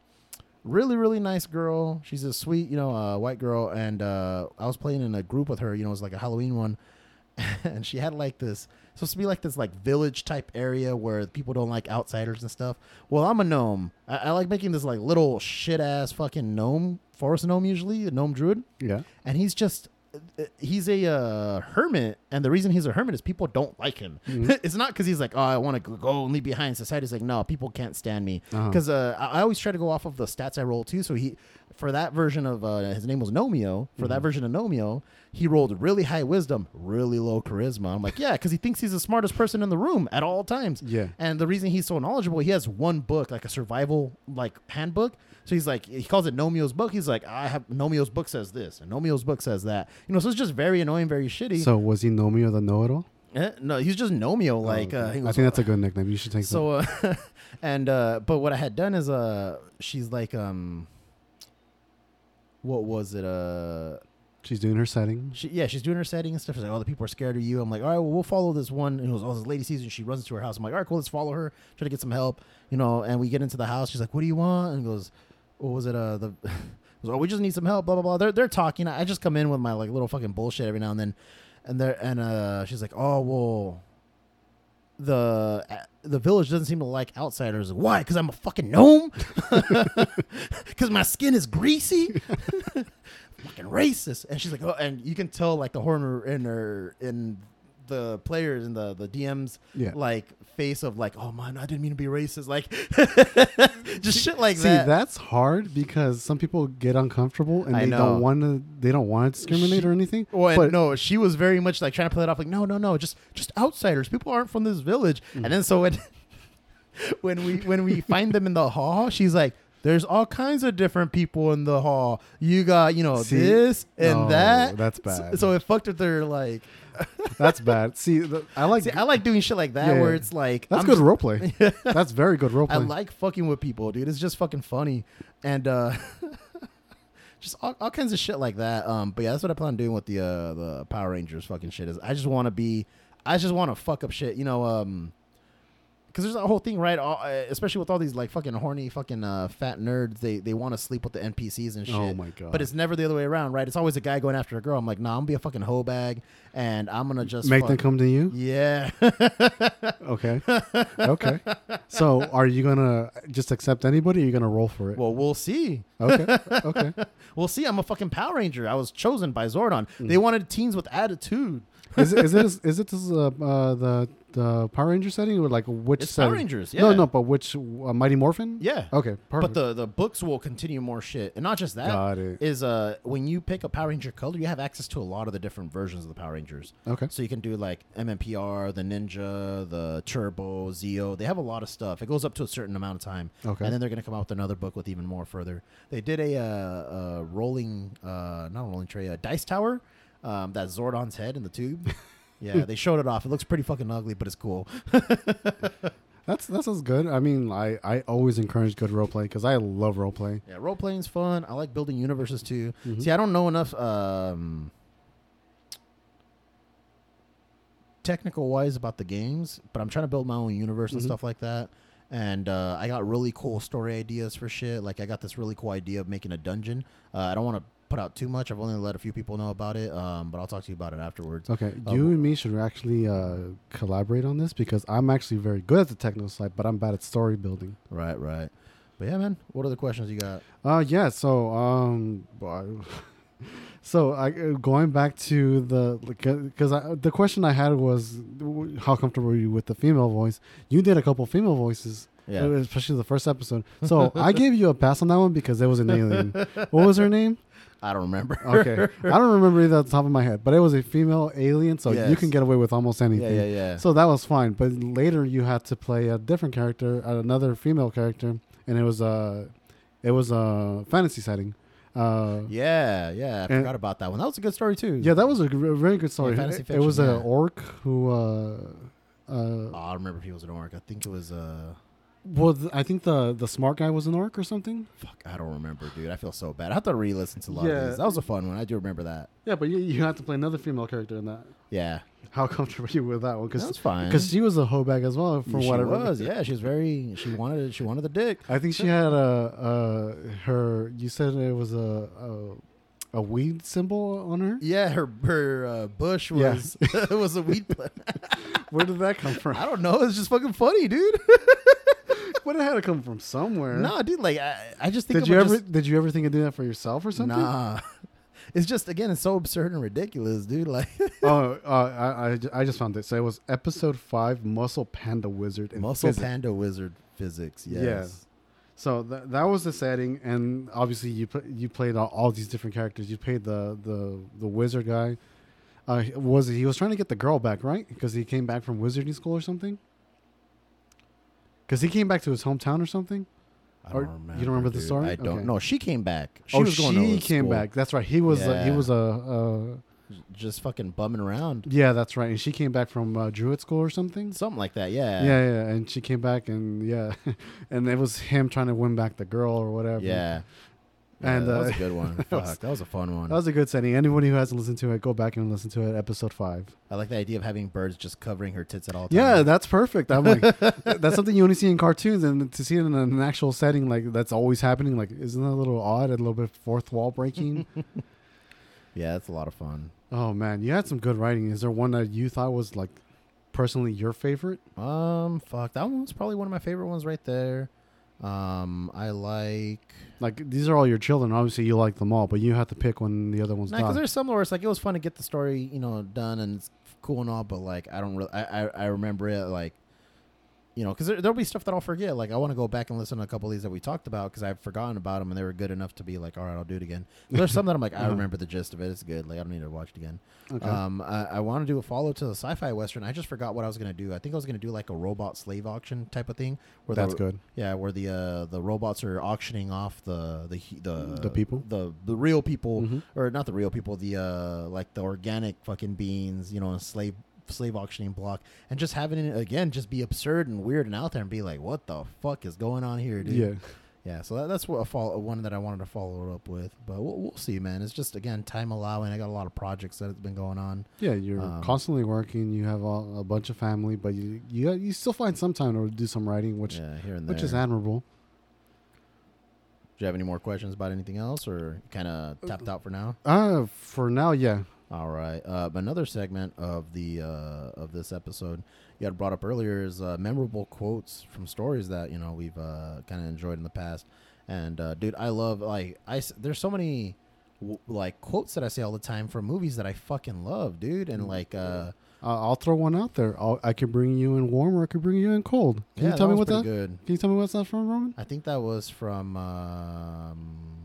really really nice girl. She's a sweet, you know, uh, white girl, and uh, I was playing in a group with her. You know, it was like a Halloween one, and she had like this supposed to be like this like village type area where people don't like outsiders and stuff. Well, I'm a gnome. I, I like making this like little shit ass fucking gnome, forest gnome usually, a gnome druid, Yeah. and he's just. He's a uh, hermit, and the reason he's a hermit is people don't like him. Mhm. it's not because he's like, oh, I want to go and leave behind society. It's like, no, people can't stand me Uh-huh. because uh, I always try to go off of the stats I roll too. So he, for that version of uh, his name was Nomio. For that Mhm. version of Nomio, he rolled really high wisdom, really low charisma. I'm like, yeah, because he thinks he's the smartest person in the room at all times. Yeah. And the reason he's so knowledgeable, he has one book, like a survival like handbook. So he's like, he calls it Nomio's book. He's like, I have Nomio's book says this, and Nomio's book says that. You know, so it's just very annoying, very shitty. So was he Nomio the know-it-all? Eh, no, he's just Nomio. Like, Oh, uh, okay. he I think that's a good nickname. You should take so uh, and uh but what i had done is uh she's like um what was it uh. She's doing her setting. she, yeah she's doing her setting and stuff she's like oh the people are scared of you i'm like all right well we'll follow this one and it was oh this lady sees you she runs into her house i'm like all right cool let's follow her try to get some help you know and we get into the house she's like what do you want and goes what was it uh the goes, oh we just need some help blah blah blah they're, they're talking i just come in with my like little fucking bullshit every now and then and there and uh, she's like, oh well, the uh, the village doesn't seem to like outsiders. Why? Because I'm a fucking gnome. Because my skin is greasy. fucking racist. And she's like, oh, and you can tell like the horror in her in the players and the the DMs Yeah. like face of like, oh man, I didn't mean to be racist. Like, just shit like See, that. See, that's hard because some people get uncomfortable and I they know. don't want to. They don't want to discriminate She- or anything. Well, but no, she was very much like trying to play it off like, no, no, no, just just outsiders. People aren't from this village. Mm. And then so when when we when we find them in the hall, she's like, there's all kinds of different people in the hall. You got you know See? this and No, that. that's So- bad. So, it fucked with their like. That's bad. See, the, I like See, I like doing shit like that Yeah, where yeah. it's like that's I'm good just- roleplay. that's very good roleplay. I like fucking with people, dude. It's just fucking funny, and uh just all, all kinds of shit like that. Um, but yeah, that's what I plan on doing with the uh the Power Rangers fucking shit. Is I just want to be, I just want to fuck up shit, you know. Um, because there's a whole thing, right? All, uh, especially with all these like fucking horny fucking uh, fat nerds, they they want to sleep with the NPCs and shit. Oh my god! But it's never the other way around, right? It's always a guy going after a girl. I'm like, nah, I'm gonna be a fucking hoe bag, and I'm gonna just make fuck- them come to you. Yeah. Okay. okay. So, are you gonna just accept anybody? or Are you gonna roll for it? well, we'll see. okay. Okay. We'll see. I'm a fucking Power Ranger. I was chosen by Zordon. Mm. They wanted teens with attitude. Is it is it is it this, uh, uh, the the Power Ranger setting or like which It's setting? Power Rangers. Yeah. No, no, but which uh, Mighty Morphin? Yeah. Okay. Perfect. But the the books will continue more shit, and not just that. got it. Is uh when you pick a Power Ranger color, you have access to a lot of the different versions of the Power Rangers. Okay. So you can do like MMPR, the Ninja, the Turbo, Zeo. They have a lot of stuff. It goes up to a certain amount of time, Okay. and then they're gonna come out with another book with even more further. They did a, uh, uh rolling, uh, not a rolling tray, a dice tower. Um, that Zordon's head in the tube. Yeah, they showed it off. It looks pretty fucking ugly, but it's cool. That's that sounds good. I mean, I I always encourage good roleplay because I love roleplay. Yeah, role playing's fun. I like building universes too. Mhm. See, I don't know enough um, technical wise about the games, but I'm trying to build my own universe and Mhm. stuff like that. And uh, I got really cool story ideas for shit. Like I got this really cool idea of making a dungeon. Uh, I don't want to put out too much. I've only let a few people know about it, um, but I'll talk to you about it afterwards. Okay, Um, you and me should actually uh, collaborate on this because I'm actually very good at the technical side, but I'm bad at story building. Right, right. But yeah, man. What other questions you got? Uh yeah, so um so I uh, going back to the because the question I had was how comfortable are you with the female voice? You did a couple female voices, Yeah. uh, especially the first episode. So I gave you a pass on that one because it was an alien. What was her name? I don't remember. Okay, I don't remember either at the top of my head, but it was a female alien, so you can get away with almost anything. yeah, yeah. So that was fine, but later you had to play a different character, uh, another female character, and it was a, it was a fantasy setting. Uh, yeah, yeah. I forgot about that one. That was a good story too. yeah, that was a very good story. fantasy it, it was fiction, an yeah. orc who, uh, uh, Oh, I don't remember if he was an orc. I think it was uh well, th- I think the the smart guy was an orc or something. fuck, I don't remember, dude. I feel so bad. I have to re-listen to a lot Yeah. of these. That was a fun one. I do remember that. Yeah, but you, you had to play another female character in that. Yeah, How comfortable are you with that one? Because was fine. because she was a hoe bag as well. For she it was, yeah, she was very. She wanted. She wanted the dick. I think she had a, a her. You said it was a, a a weed symbol on her. Yeah, her her uh, bush Yeah. was was a weed plant. Where did that come from? I don't know. It's just fucking funny, dude. But it had to come from somewhere. nah, dude. Like I, I just think Did you ever just- did you ever think of doing that for yourself or something? Nah. It's just again, it's so absurd and ridiculous, dude. Like oh, uh, I, I I just found it. So it was episode five, Muscle Panda Wizard. in muscle physics. panda wizard physics. Yes. Yeah. So th- that was the setting, and obviously you pl- you played all, all these different characters. You played the the the wizard guy. Uh, was he was trying to get the girl back, right? Because he came back from wizarding school or something. Because he came back to his hometown or something. I don't you remember. don't remember the story? I don't Okay. know. She came back. She oh, was going she came school, back. That's right. He was uh, he was a uh, just fucking bumming around, yeah, that's right. And she came back from uh, Druid school or something. something like that. Yeah. Yeah, yeah, and she came back and yeah, and it was him trying to win back the girl or whatever. Yeah. Yeah, And, that was uh, a good one. that Fuck, was- that was a fun one. that was a good setting. Anybody who hasn't listened to it, go back and listen to it. Episode five. I like the idea of having birds just covering her tits at all times. Yeah, that's perfect. I'm like, that's something you only see in cartoons, and to see it in an actual setting like that's always happening. Like, isn't that a little odd? A little bit fourth wall breaking. Yeah, that's a lot of fun. Oh man, you had some good writing. Is there one that you thought was like personally your favorite? Um, fuck, that one's probably one of my favorite ones right there. Um, I like. Like these are all your children. Obviously, you like them all, but you have to pick when the other ones Nah, because there's some where it's like it was fun to get the story, you know, done and it's cool and all, but like I don't really, I, I, I remember it like, you know, because there, there'll be stuff that I'll forget. Like I want to go back and listen to a couple of these that we talked about because I've forgotten about them and they were good enough to be like, all right, I'll do it again. There's some that I'm like, I Uh-huh. remember the gist of it. It's good. Like I don't need to watch it again. Okay. Um, I, I want to do a follow to the sci-fi western. I just forgot what I was gonna do. I think I was gonna do like a robot slave auction type of thing. Where That's the, good. Yeah, where the uh, the robots are auctioning off the the the The people? the the real people, Mhm. or not the real people, the uh like the organic fucking beings, you know, a slave auctioning block, and just having it again just be absurd and weird and out there and be like, what the fuck is going on here, dude? Yeah. Yeah, so that, that's what a follow, one that I wanted to follow it up with, but we'll, we'll see, man. It's just again time allowing. I got a lot of projects that have been going on. Yeah, you're Um, constantly working. You have a, a bunch of family, but you you you still find some time to do some writing, which yeah, here and there. which is admirable. Do you have any more questions about anything else, or kind of tapped out for now? Uh, for now, yeah. All right. Uh, another segment of the uh, of this episode you had brought up earlier is uh, memorable quotes from stories that you know we've uh, kind of enjoyed in the past. And uh, dude, I love like I there's so many w- like quotes that I say all the time from movies that I fucking love, dude. And like, uh, I'll throw one out there. I'll, I could bring you in warm, or I could bring you in cold. Can yeah, you tell that me what that? good. Can you tell me what's that from, Roman? I think that was from. Um,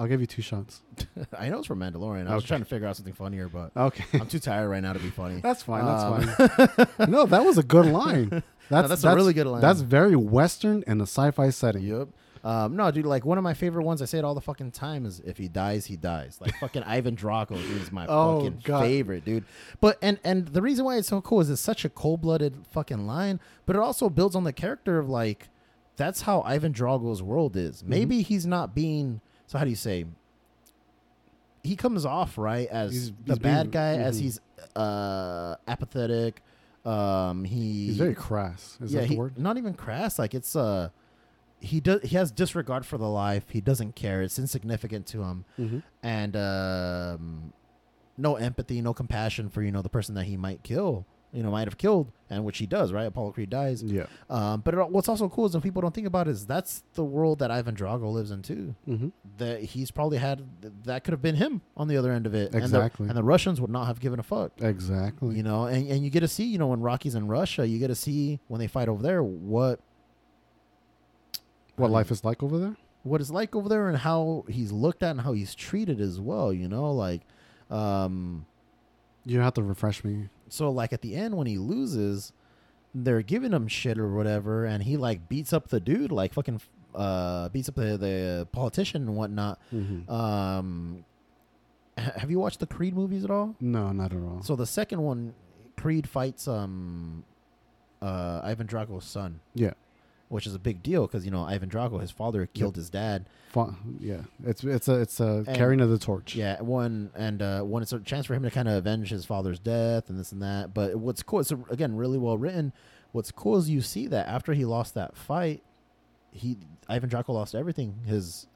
I'll give you two shots. I know it's from Mandalorian. I was Okay. trying to figure out something funnier, but Okay, I'm too tired right now to be funny. that's fine. Um, That's fine. no, that was a good line. That's that's a really good line. That's very Western in a sci-fi setting. Yep. Um, no, dude, like one of my favorite ones, I say it all the fucking time, is if he dies, he dies. Like fucking Ivan Drago dude, is my Oh, fucking God. favorite, dude. But and and the reason why it's so cool is it's such a cold blooded fucking line, but it also builds on the character of like that's how Ivan Drago's world is. Mm-hmm. Maybe he's not being so how do you say he comes off right as He's- the he's bad being- guy, as mhm. he's uh apathetic. Um he He's very crass. Is yeah, that he, word? not even crass. Like it's uh, he does he has disregard for the life. He doesn't care. It's insignificant to him, Mm-hmm. and um, no empathy, no compassion for you know the person that he might kill. You know, might have killed, and which he does. Right, Apollo Creed dies. Yeah. Um, but it, what's also cool is when people don't think about is that's the world that Ivan Drago lives in too. Mm-hmm. That he's probably had that could have been him on the other end of it. Exactly. And the, and the Russians would not have given a fuck. Exactly. You know, and, and you get to see, you know, when Rocky's in Russia, you get to see when they fight over there what what um, life is like over there? what it's like over there and how he's looked at and how he's treated as well, you know, like um You have to refresh me. So like at the end when he loses, they're giving him shit or whatever and he like beats up the dude like fucking uh beats up the the politician and whatnot. Mm-hmm. Um ha- have you watched the Creed movies at all? no, not at all. So the second one Creed fights um uh Ivan Drago's son. yeah. Which is a big deal because you know Ivan Drago, his father killed his dad. Fu- yeah. It's it's a it's a And- carrying of the torch. Yeah, one and uh, one it's a chance for him to kind of avenge his father's death and this and that. But what's cool, it's again really well written. What's cool is you see that after he lost that fight, he Ivan Drago lost everything. His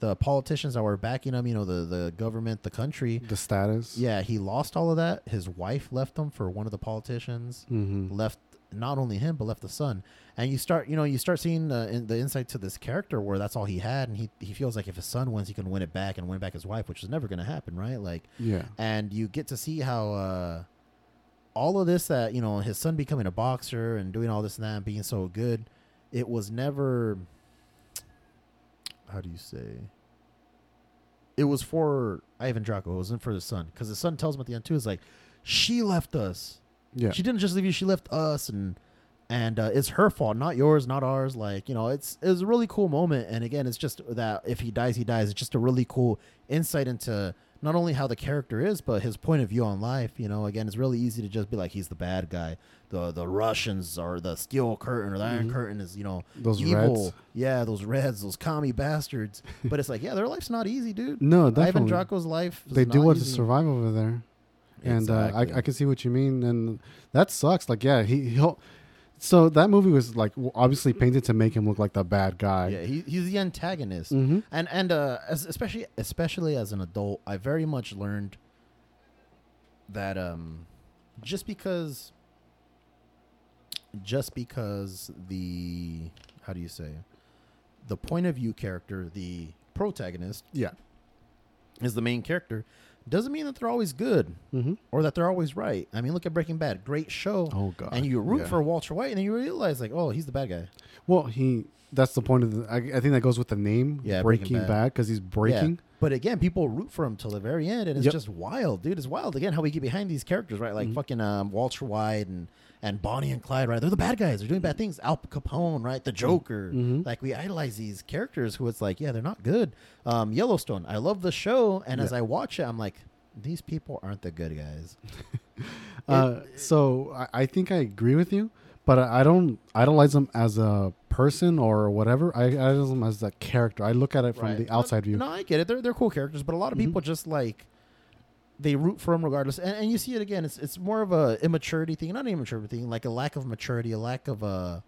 the politicians that were backing him, you know, the the government, the country. The status. Yeah, he lost all of that. His wife left him for one of the politicians. Mm-hmm. left not only him but left the son and you start you know you start seeing the, in, the insight to this character where that's all he had. And he, he feels like if his son wins he can win it back and win back his wife which is never going to happen right? Like Yeah. and you get to see how uh all of this that you know his son becoming a boxer and doing all this and that and being so good it was never how do you say? It was for Ivan Drago it wasn't for the son. Because the son tells him at the end too is like she left us. Yeah. she didn't just leave you; she left us, and and uh, it's her fault, not yours, not ours. Like you know, it's it's a really cool moment. And again, it's just that if he dies, he dies. It's just a really cool insight into not only how the character is, but his point of view on life. You know, again, it's really easy to just be like he's the bad guy. The the Russians or the Steel Curtain or the Iron Mhm. Curtain is you know Those evil. reds. Yeah, those Reds, those commie bastards. but it's like yeah, their life's not easy, dude. No, that's Ivan definitely. Drago's life. Is they do want to survive over there. and uh, I, I can see what you mean, and that sucks. Like, yeah, he he'll. So that movie was like obviously painted to make him look like the bad guy. yeah, he, he's the antagonist. Mm-hmm. and and uh as, especially especially as an adult i very much learned that um just because just because the how do you say the point of view character the protagonist Yeah. is the main character doesn't mean that they're always good Mm-hmm. or that they're always right i mean look at breaking bad great show Oh god. and you root Yeah. for walter white and then you realize like oh he's the bad guy Well, he. That's the point of the. I, I think that goes with the name. Yeah, Breaking Breaking Bad. Because he's breaking. But again, people root for him till the very end, and it's Yep. just wild, dude. It's wild. Again, how we get behind these characters, right? Like Mhm. fucking um, Walter White and and Bonnie and Clyde, right? They're the bad guys. They're doing bad things. Al Capone, right? The Joker. Mhm. Like we idolize these characters who it's like, yeah, they're not good. Um, Yellowstone. I love the show, and as I watch it, I'm like, these people aren't the good guys. Uh, so I, I think I agree with you, but I, I don't idolize them as a person or whatever. I idolize them as a character. I look at it from Right. the outside view. No, I get it. They're they're cool characters, but a lot of Mhm. people just like they root for them regardless. And, and you see it again. It's it's more of a immaturity thing, not an immaturity thing, like a lack of maturity, a lack of uh,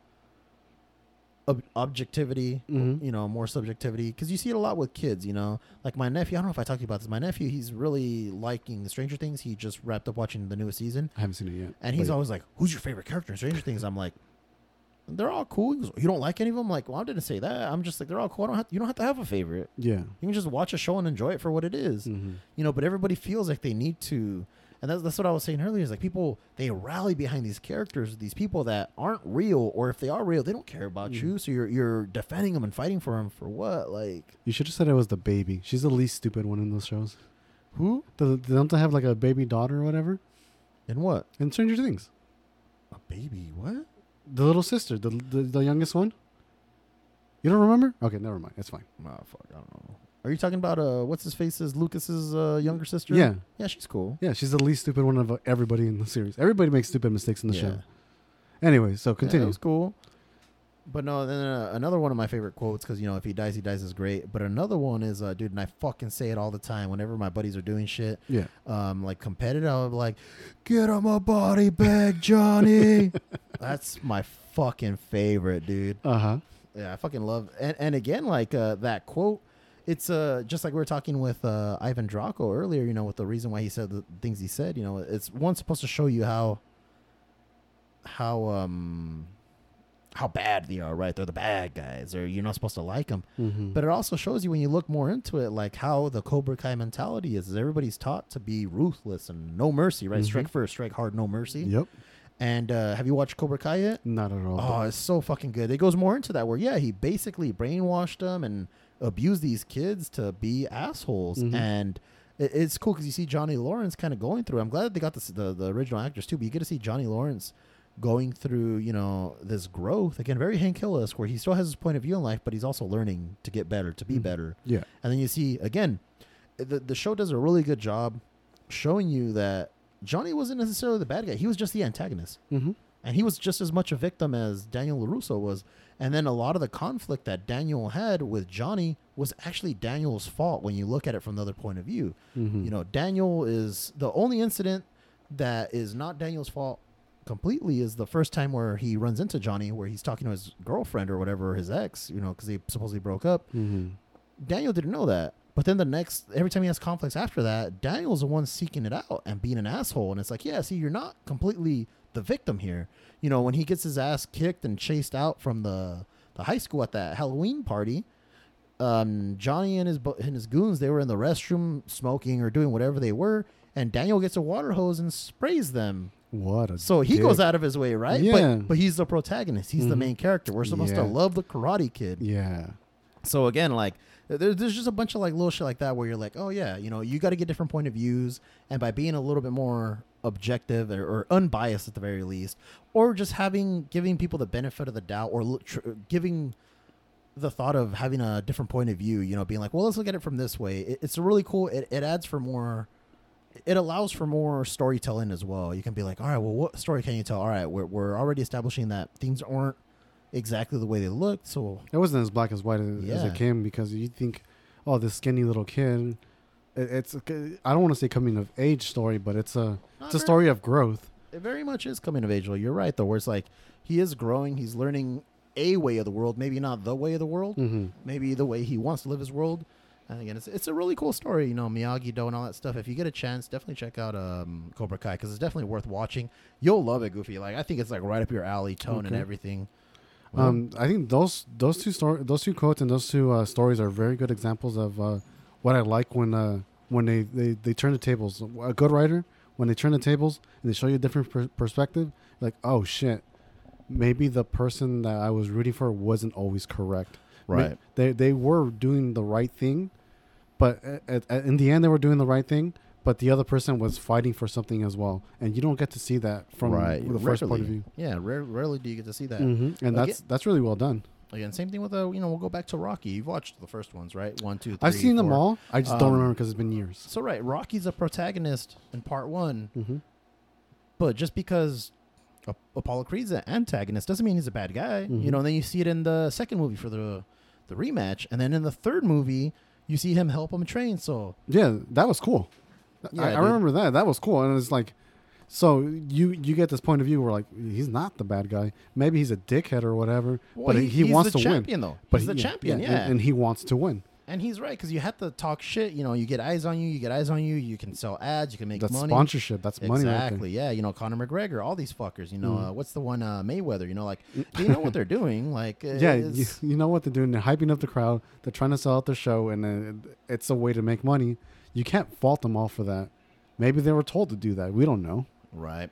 ob- objectivity. Mhm. You know, more subjectivity. Because you see it a lot with kids. You know, like my nephew. I don't know if I talked to you about this. My nephew, he's really liking Stranger Things. He just wrapped up watching the newest season, I haven't seen it yet. and he's always like, "Who's your favorite character in Stranger Things?" I'm like. They're all cool. Goes, you don't like any of them? I'm like, well, I didn't say that. I'm just like, they're all cool. I don't have, you don't have to have a favorite. yeah. You can just watch a show and enjoy it for what it is. Mhm. You know, but everybody feels like they need to. And that's, that's what I was saying earlier is like people, they rally behind these characters, these people that aren't real, or if they are real, they don't care about Mhm. you. So you're, you're defending them and fighting for them for what? Like, You should have said it was the baby. She's the least stupid one in those shows. who? Do- Don't they have like a baby daughter or whatever? And what? In Stranger Things, A baby? What? The little sister, the the, the youngest one. You don't remember? Okay, never mind. It's fine. Oh, fuck. I don't know. Are you talking about, uh, what's his face is Lucas's uh, younger sister? Yeah, Yeah, she's cool. yeah. She's the least stupid one of everybody in the series. Everybody makes stupid mistakes in the yeah. show. Anyway, so Yeah, continue. was cool. But no, then uh, another one of my favorite quotes because you know if he dies, he dies is great. But another one is, uh, dude, and I fucking say it all the time whenever my buddies are doing shit, yeah. um, like competitive. I'm like, get on my body bag, Johnny. That's my fucking favorite, dude. Uh huh. Yeah, I fucking love. And and again, like uh, that quote, it's uh just like we were talking with uh, Ivan Drago earlier. You know, with the reason why he said the things he said. You know, it's one supposed to show you how how um how bad they are. Right, they're the bad guys, or you're not supposed to like them. Mm-hmm. But it also shows you when you look more into it, like how the Cobra Kai mentality is. is everybody's taught to be ruthless and no mercy. Right, Mhm. strike first, strike hard, no mercy. yep. And uh, have you watched Cobra Kai yet? Not at all. Oh, it's so fucking good. It goes more into that where yeah, he basically brainwashed them and abused these kids to be assholes, Mhm. and it, it's cool because you see Johnny Lawrence kind of going through. I'm glad that they got this, the the original actors too, but you get to see Johnny Lawrence going through you know this growth again, very Hank Hill where he still has his point of view in life, but he's also learning to get better, to be Mhm. better. yeah. And then you see again, the the show does a really good job showing you that Johnny wasn't necessarily the bad guy; he was just the antagonist Mm-hmm. and he was just as much a victim as Daniel Larusso was. And then a lot of the conflict that Daniel had with Johnny was actually Daniel's fault when you look at it from the other point of view. Mm-hmm. You know, Daniel is the only incident that is not Daniel's fault completely is the first time where he runs into Johnny, where he's talking to his girlfriend or whatever, his ex, you know, because they supposedly broke up. Mm-hmm. Daniel didn't know that. But then the next, every time he has conflicts after that, Daniel's the one seeking it out and being an asshole. And it's like, yeah, see, you're not completely the victim here. You know, when he gets his ass kicked and chased out from the, the high school at that Halloween party, um, Johnny and his and his goons they were in the restroom smoking or doing whatever they were, and Daniel gets a water hose and sprays them. What a So he dick. goes out of his way, right? Yeah. But but he's the protagonist. He's the Mhm. main character. We're supposed to love the Karate Kid. Yeah. So again, like there, there's just a bunch of like little shit like that where you're like, oh yeah, you know, you got to get different point of views, and by being a little bit more objective or, or unbiased at the very least, or just having giving people the benefit of the doubt, or look, tr- giving the thought of having a different point of view, you know, being like, well, let's look at it from this way. It, it's really cool. It, it adds for more. It allows for more storytelling as well. You can be like, all right, well, what story can you tell? All right, we're, we're already establishing that things aren't exactly the way they looked. So It wasn't as black as white as, as it came because you think, oh, this skinny little kid. It, it's I don't want to say coming of age story, but it's a Not it's a story of growth. It very much is coming of age. Though you're right, though. Where it's like he is growing, he's learning a way of the world, maybe not the way of the world, Mm-hmm. maybe the way he wants to live his world, And again, it's it's a really cool story. You know, Miyagi Do and all that stuff. If you get a chance, definitely check out um, Cobra Kai because it's definitely worth watching. You'll love it, Goofy. Like I think it's like right up your alley, tone and everything. Well, Um, I think those those two story those two quotes and those two uh, stories are very good examples of uh, what I like when uh, when they, they, they turn the tables. A good writer when they turn the tables and they show you a different per- perspective, like oh shit, maybe the person that I was rooting for wasn't always correct. Right. They they were doing the right thing, but at, at, in the end they were doing the right thing. But the other person was fighting for something as well, and you don't get to see that from right. the first point of view. Yeah, rare, rarely do you get to see that. hmm And Again- that's that's really well done. Again, same thing with uh, you know, we'll go back to Rocky. You've watched the first ones, right? One, two, three. I've seen them all. I just don't Um, remember because it's been years. So right, Rocky's a protagonist in part one, hmm but just because Apollo Creed's an antagonist doesn't mean he's a bad guy. Mhm. You know, and then you see it in the second movie for the the rematch, and then in the third movie, you see him help him train. So Yeah, that was cool. Yeah, I, I remember that. That was cool, and it's like, so you you get this point of view where like he's not the bad guy. Maybe he's a dickhead or whatever, well, but he, he wants the to win. champion, though. But he's the he- champion, yeah. and, and he wants to win. And he's right because you have to talk shit. You know, you get eyes on you. You get eyes on you. You can sell ads. You can make That's money. sponsorship. That's money Exactly. Yeah. You know, Conor McGregor, all these fuckers. You know, Mm. uh, what's the one uh, Mayweather? You know, like they know what they're doing. Like. Yeah, you, you know what they're doing. They're hyping up the crowd. They're trying to sell out their show, and then it's a way to make money. You can't fault them all for that. Maybe they were told to do that. We don't know. Right.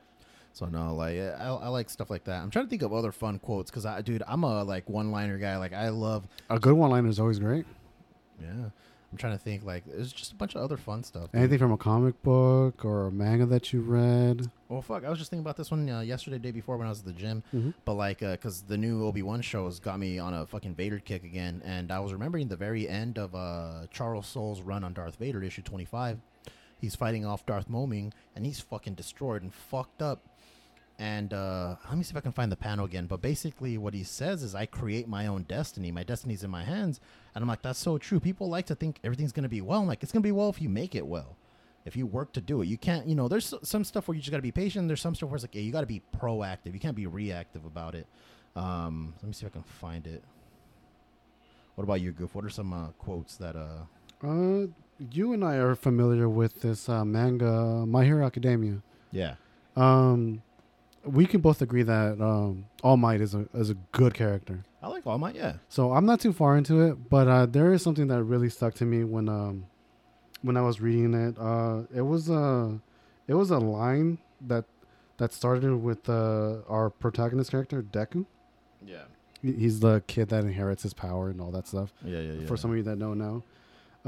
So no, like I, I like stuff like that. I'm trying to think of other fun quotes because I, dude, I'm a like one-liner guy. Like I love, A good one-liner is always great. Yeah. I'm trying to think like there's just a bunch of other fun stuff. dude. Anything from a comic book or a manga that you read. Well, fuck, I was just thinking about this one uh, yesterday, day before when I was at the gym. Mhm. But like, uh 'cause cause the new Obi Wan shows got me on a fucking Vader kick again, and I was remembering the very end of uh Charles Soule's run on Darth Vader, issue 25. He's fighting off Darth Momin, and he's fucking destroyed and fucked up. And uh, let me see if I can find the panel again. But basically, what he says is, "I create my own destiny. My destiny's in my hands." And I'm like, "That's so true." People like to think everything's gonna be well. I'm like, it's gonna be well if you make it well if you work to do it. You can't, you know, there's some stuff where you just got to be patient. There's some stuff where it's like, yeah, you got to be proactive. You can't be reactive about it. Um, let me see if I can find it. What about you, Goof? What are some uh, quotes that, uh, Uh, you and I are familiar with this uh, manga, My Hero Academia. yeah, Um, we can both agree that um, All Might is a is a good character. I like All Might. Yeah, So I'm not too far into it, but uh, there is something that really stuck to me when um, when I was reading it. Uh, it was a it was a line that that started with uh, our protagonist character Deku. yeah, He's the kid that inherits his power and all that stuff. yeah, yeah. yeah. for some of you that don't know.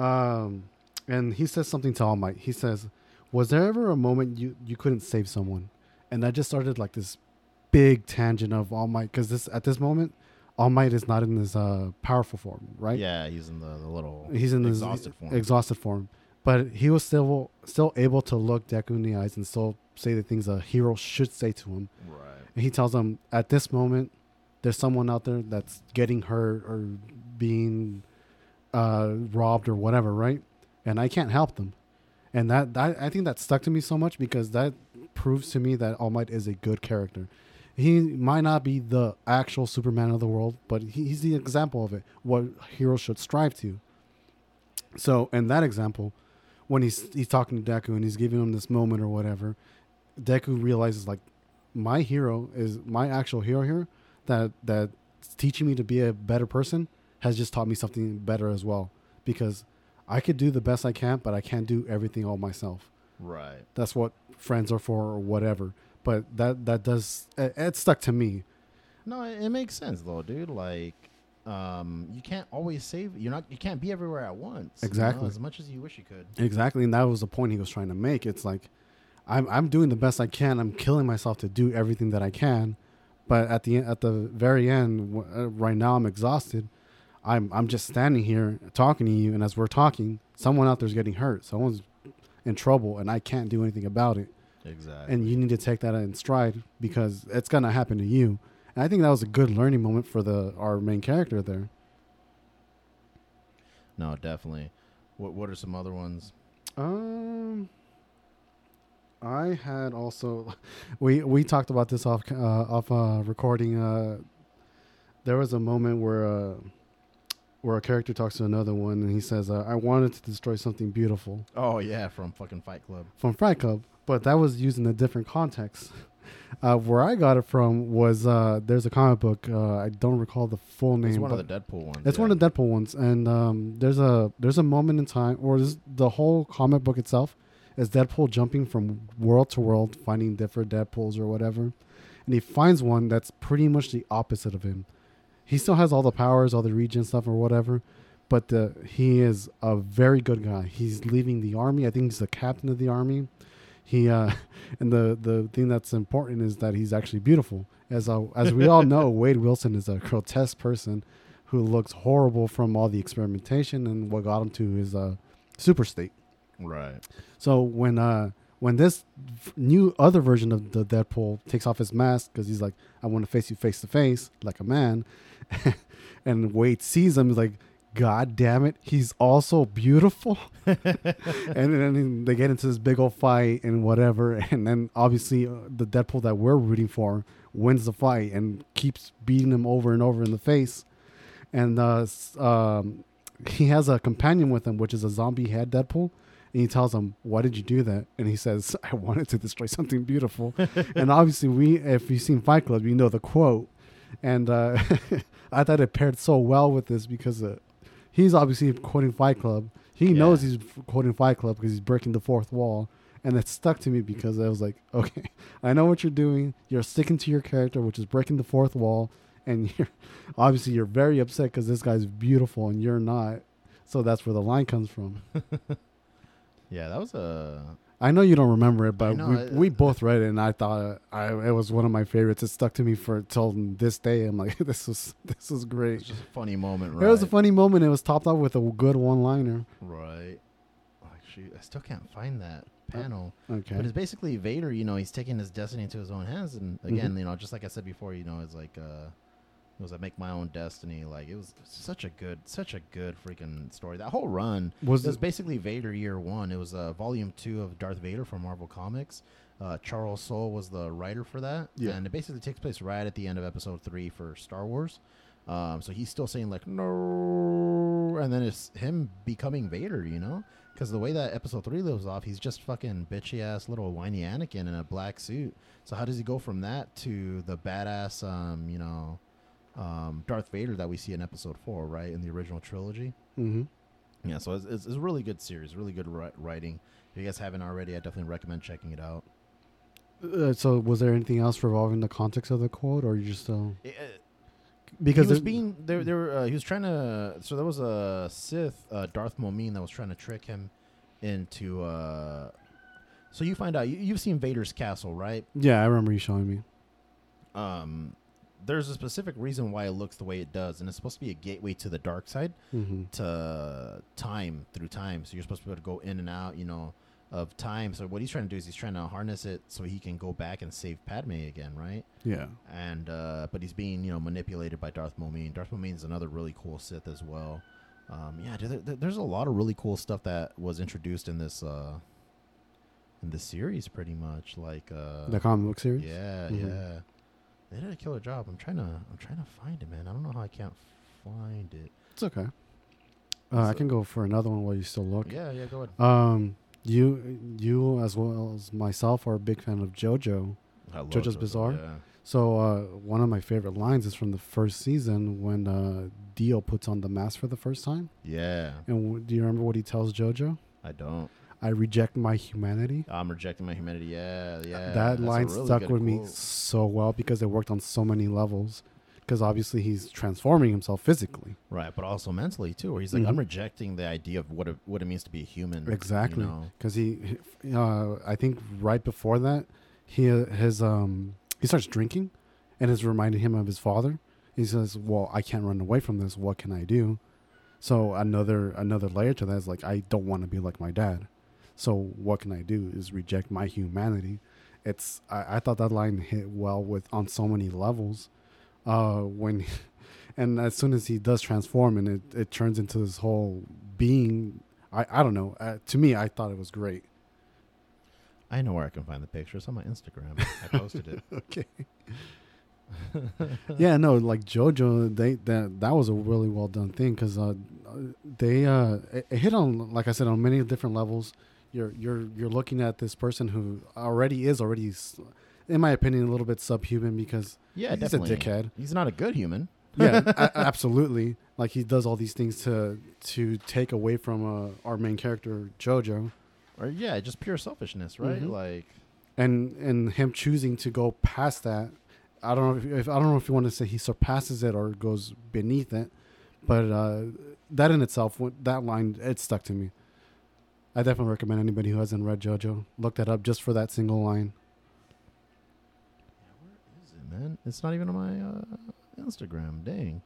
Um, and he says something to All Might. He says, "Was there ever a moment you you couldn't save someone?" And that just started like this big tangent of All Might because this at this moment, All Might is not in his uh, powerful form, right? yeah, he's in the, the little he's in his exhausted form. exhausted form. But he was still still able to look Deku in the eyes and still say the things a hero should say to him. right. And he tells them, at this moment, there's someone out there that's getting hurt or being uh, robbed or whatever, right? And I can't help them. And that, that I think that stuck to me so much because that proves to me that All Might is a good character. He might not be the actual Superman of the world, but he, he's the example of it. What heroes should strive to. So, in that example, when he's he's talking to Deku and he's giving him this moment or whatever, Deku realizes like my hero is my actual hero here that that's teaching me to be a better person has just taught me something better as well because I could do the best I can, but I can't do everything all myself. Right. That's what friends are for or whatever. But that that does it, it stuck to me. No, it, it makes sense though, dude. Like, um, you can't always save. You're not. You can't be everywhere at once. you know, Exactly. as much as you wish you could. Exactly, and that was the point he was trying to make. It's like I'm I'm doing the best I can. I'm killing myself to do everything that I can, but at the at the very end, w- uh, right now I'm exhausted. I'm I'm just standing here talking to you, and as we're talking, someone out there's getting hurt. Someone's in trouble, and I can't do anything about it. Exactly. And you need to take that in stride because it's gonna happen to you. And I think that was a good learning moment for the our main character there. no, definitely. What What are some other ones? Um, I had also, we we talked about this off uh, off uh, recording. Uh, there was a moment where uh, where a character talks to another one and he says, uh, "I wanted to destroy something beautiful Oh yeah, from fucking Fight Club. from Fight Club," but that was used in a different context. Uh, where I got it from was uh, there's a comic book. Uh, I don't recall the full name. It's one of the Deadpool ones. It's yeah. one of the Deadpool ones, and um, there's a there's a moment in time, or this, the whole comic book itself is Deadpool jumping from world to world, finding different Deadpools or whatever, and he finds one that's pretty much the opposite of him. He still has all the powers, all the region stuff or whatever, but the, he is a very good guy. He's leaving the army. I think he's the captain of the army. He uh, and the the thing that's important is that he's actually beautiful. As uh, as we all know, Wade Wilson is a grotesque person who looks horrible from all the experimentation and what got him to his uh, super state. Right. So when uh when this f- new other version of the Deadpool takes off his mask because he's like, I want to face you face to face like a man, and Wade sees him, he's like, God damn it, he's also beautiful. and then they get into this big old fight and whatever, and then obviously uh, the Deadpool that we're rooting for wins the fight and keeps beating him over and over in the face, and uh, um, he has a companion with him, which is a zombie head Deadpool. And he tells him, "Why did you do that?" And he says, "I wanted to destroy something beautiful." and obviously, we, if you've seen Fight Club, you know the quote. And uh, I thought it paired so well with this because uh, he's obviously quoting Fight Club. He Yeah. knows he's quoting Fight Club because he's breaking the fourth wall, and it stuck to me because I was like, "Okay, I know what you're doing. You're sticking to your character, which is breaking the fourth wall, and you're obviously you're very upset because this guy's beautiful and you're not." So that's where the line comes from. Yeah, that was a. I know you don't remember it, but know, we, it- we both read it, and I thought I, it was one of my favorites. It stuck to me for till this day. I'm like, this was this was great. It was just a funny moment, right? It was a funny moment. It was topped off with a good one liner. Right. Like, shoot, I still can't find that panel. Okay. But it's basically Vader, you know, he's taking his destiny into his own hands. And again, Mhm. you know, just like I said before, you know, it's like, uh, it was I make my own destiny. Like, it was such a good, such a good freaking story. That whole run Was was basically Vader year one. It was uh, volume two of Darth Vader from Marvel Comics. Uh, Charles Soule was the writer for that. Yeah. And it basically takes place right at the end of episode three for Star Wars. Um, so he's still saying, like, no. And then it's him becoming Vader, you know? Because the way that episode three lives off, he's just fucking bitchy ass little whiny Anakin in a black suit. So how does he go from that to the badass, um, you know, um, Darth Vader that we see in episode four, right? In the original trilogy? hmm Yeah, so it's, it's, it's a really good series, really good ri- writing. If you guys haven't already, I definitely recommend checking it out. uh, so was there anything else revolving the context of the quote, or you just It, it, because he was being there. There, were, uh, he was trying to. So there was a Sith, uh, Darth Momin, that was trying to trick him into. Uh, so you find out you, you've seen Vader's castle, right? yeah, I remember you showing me. Um, there's a specific reason why it looks the way it does, and it's supposed to be a gateway to the dark side. hmm to time through time. So you're supposed to be able to go in and out, you know, of time. So what he's trying to do is he's trying to harness it so he can go back and save Padme again, right? Yeah. And uh, but he's being you know manipulated by Darth Momin. Darth Momin is another really cool Sith as well. Um, yeah, there, there- there's a lot of really cool stuff that was introduced in this uh, in the series, pretty much. Like uh, The comic book series. yeah, Mhm. yeah. They did a killer job. I'm trying to I'm trying to find it, man. I don't know how I can't find it. It's okay. Uh, I can go for another one while you still look. Yeah, yeah, go ahead. Um, you you as well as myself are a big fan of JoJo. I love JoJo's JoJo, Bizarre? Yeah. So uh, one of my favorite lines is from the first season when uh, Dio puts on the mask for the first time. Yeah, And w- do you remember what he tells JoJo? I don't. I reject my humanity. I'm rejecting my humanity. Yeah, yeah. that line really stuck with me so well because it worked on so many levels. Because obviously he's transforming himself physically. Right, but also mentally too, where he's like, Mhm. I'm rejecting the idea of what it, what it means to be a human. Exactly. know? Because he, he- uh, I think right before that, he his um he starts drinking, and it's reminding him of his father. He says, "Well, I can't run away from this. What can I do?" So another another layer to that is like, I don't want to be like my dad. So what can I do? Is reject my humanity. It's I, I thought that line hit well with on so many levels. Uh, when and as soon as he does transform and it, it turns into this whole being I, I don't know. Uh, to me, I thought it was great. I know where I can find the picture. It's on my Instagram. I posted it. Okay. yeah, no, like JoJo, they that that was a really well done thing because uh, they uh, it, it hit on like I said on many different levels. You're you're you're looking at this person who already is already, in my opinion, a little bit subhuman because Yeah, he's definitely. a dickhead. He's not a good human. Yeah, a- absolutely. Like he does all these things to to take away from uh, our main character JoJo, Or yeah, just pure selfishness, right? Mhm. Like and and him choosing to go past that. I don't know if, if I don't know if you want to say he surpasses it or goes beneath it, but uh, that in itself, that line, it stuck to me. I definitely recommend anybody who hasn't read JoJo look that up just for that single line. where is it, man? It's not even on my uh, Instagram. Dang.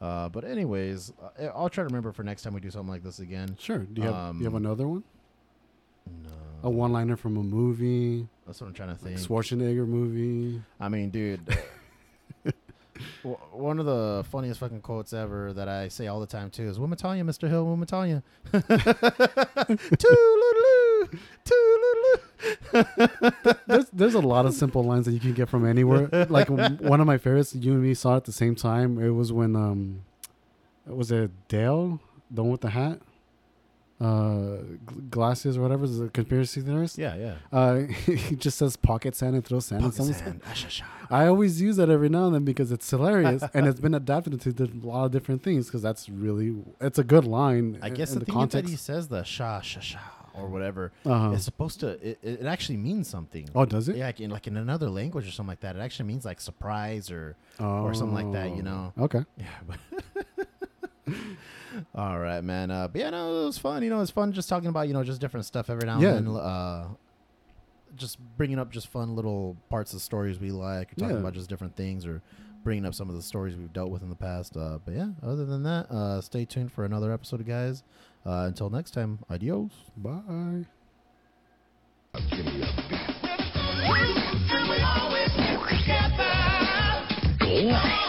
Uh, but anyways, uh, I'll try to remember for next time we do something like this again. Sure. Do you have do you have Um, another one? No, A one liner from a movie, That's what I'm trying to like think. Schwarzenegger movie. I mean, dude. one of the funniest fucking quotes ever that I say all the time too is "Womatanya, Mr. Hill, Womatanya." Toodaloo, toodaloo. there's there's a lot of simple lines that you can get from anywhere. Like one of my favorites, you and me saw at the same time. It was when um, was it Dale, the one with the hat, uh, glasses or whatever, is a conspiracy theorist. Yeah, yeah. Uh, he just says pocket sand and throws sand in Pocket someone's sand. Sha, sha. I always use that every now and then because it's hilarious and it's been adapted to a lot of different things because that's really it's a good line. I in- guess in the, the thing is that he says the sha sha sha or whatever Uh-huh. is supposed to. It, it actually means something. Oh, does it? Yeah, like in, like in another language or something like that. It actually means like surprise or or something like that, you know. Oh, Okay. Yeah, but all right, man. Uh, but yeah, no, it was fun. You know, it's fun just talking about you know just different stuff every now Yeah. and then. Uh, just bringing up just fun little parts of stories we like, or talking Yeah. about just different things, or bringing up some of the stories we've dealt with in the past. Uh, but yeah, other than that, uh, stay tuned for another episode, guys. Uh, until next time, adios. Bye. Go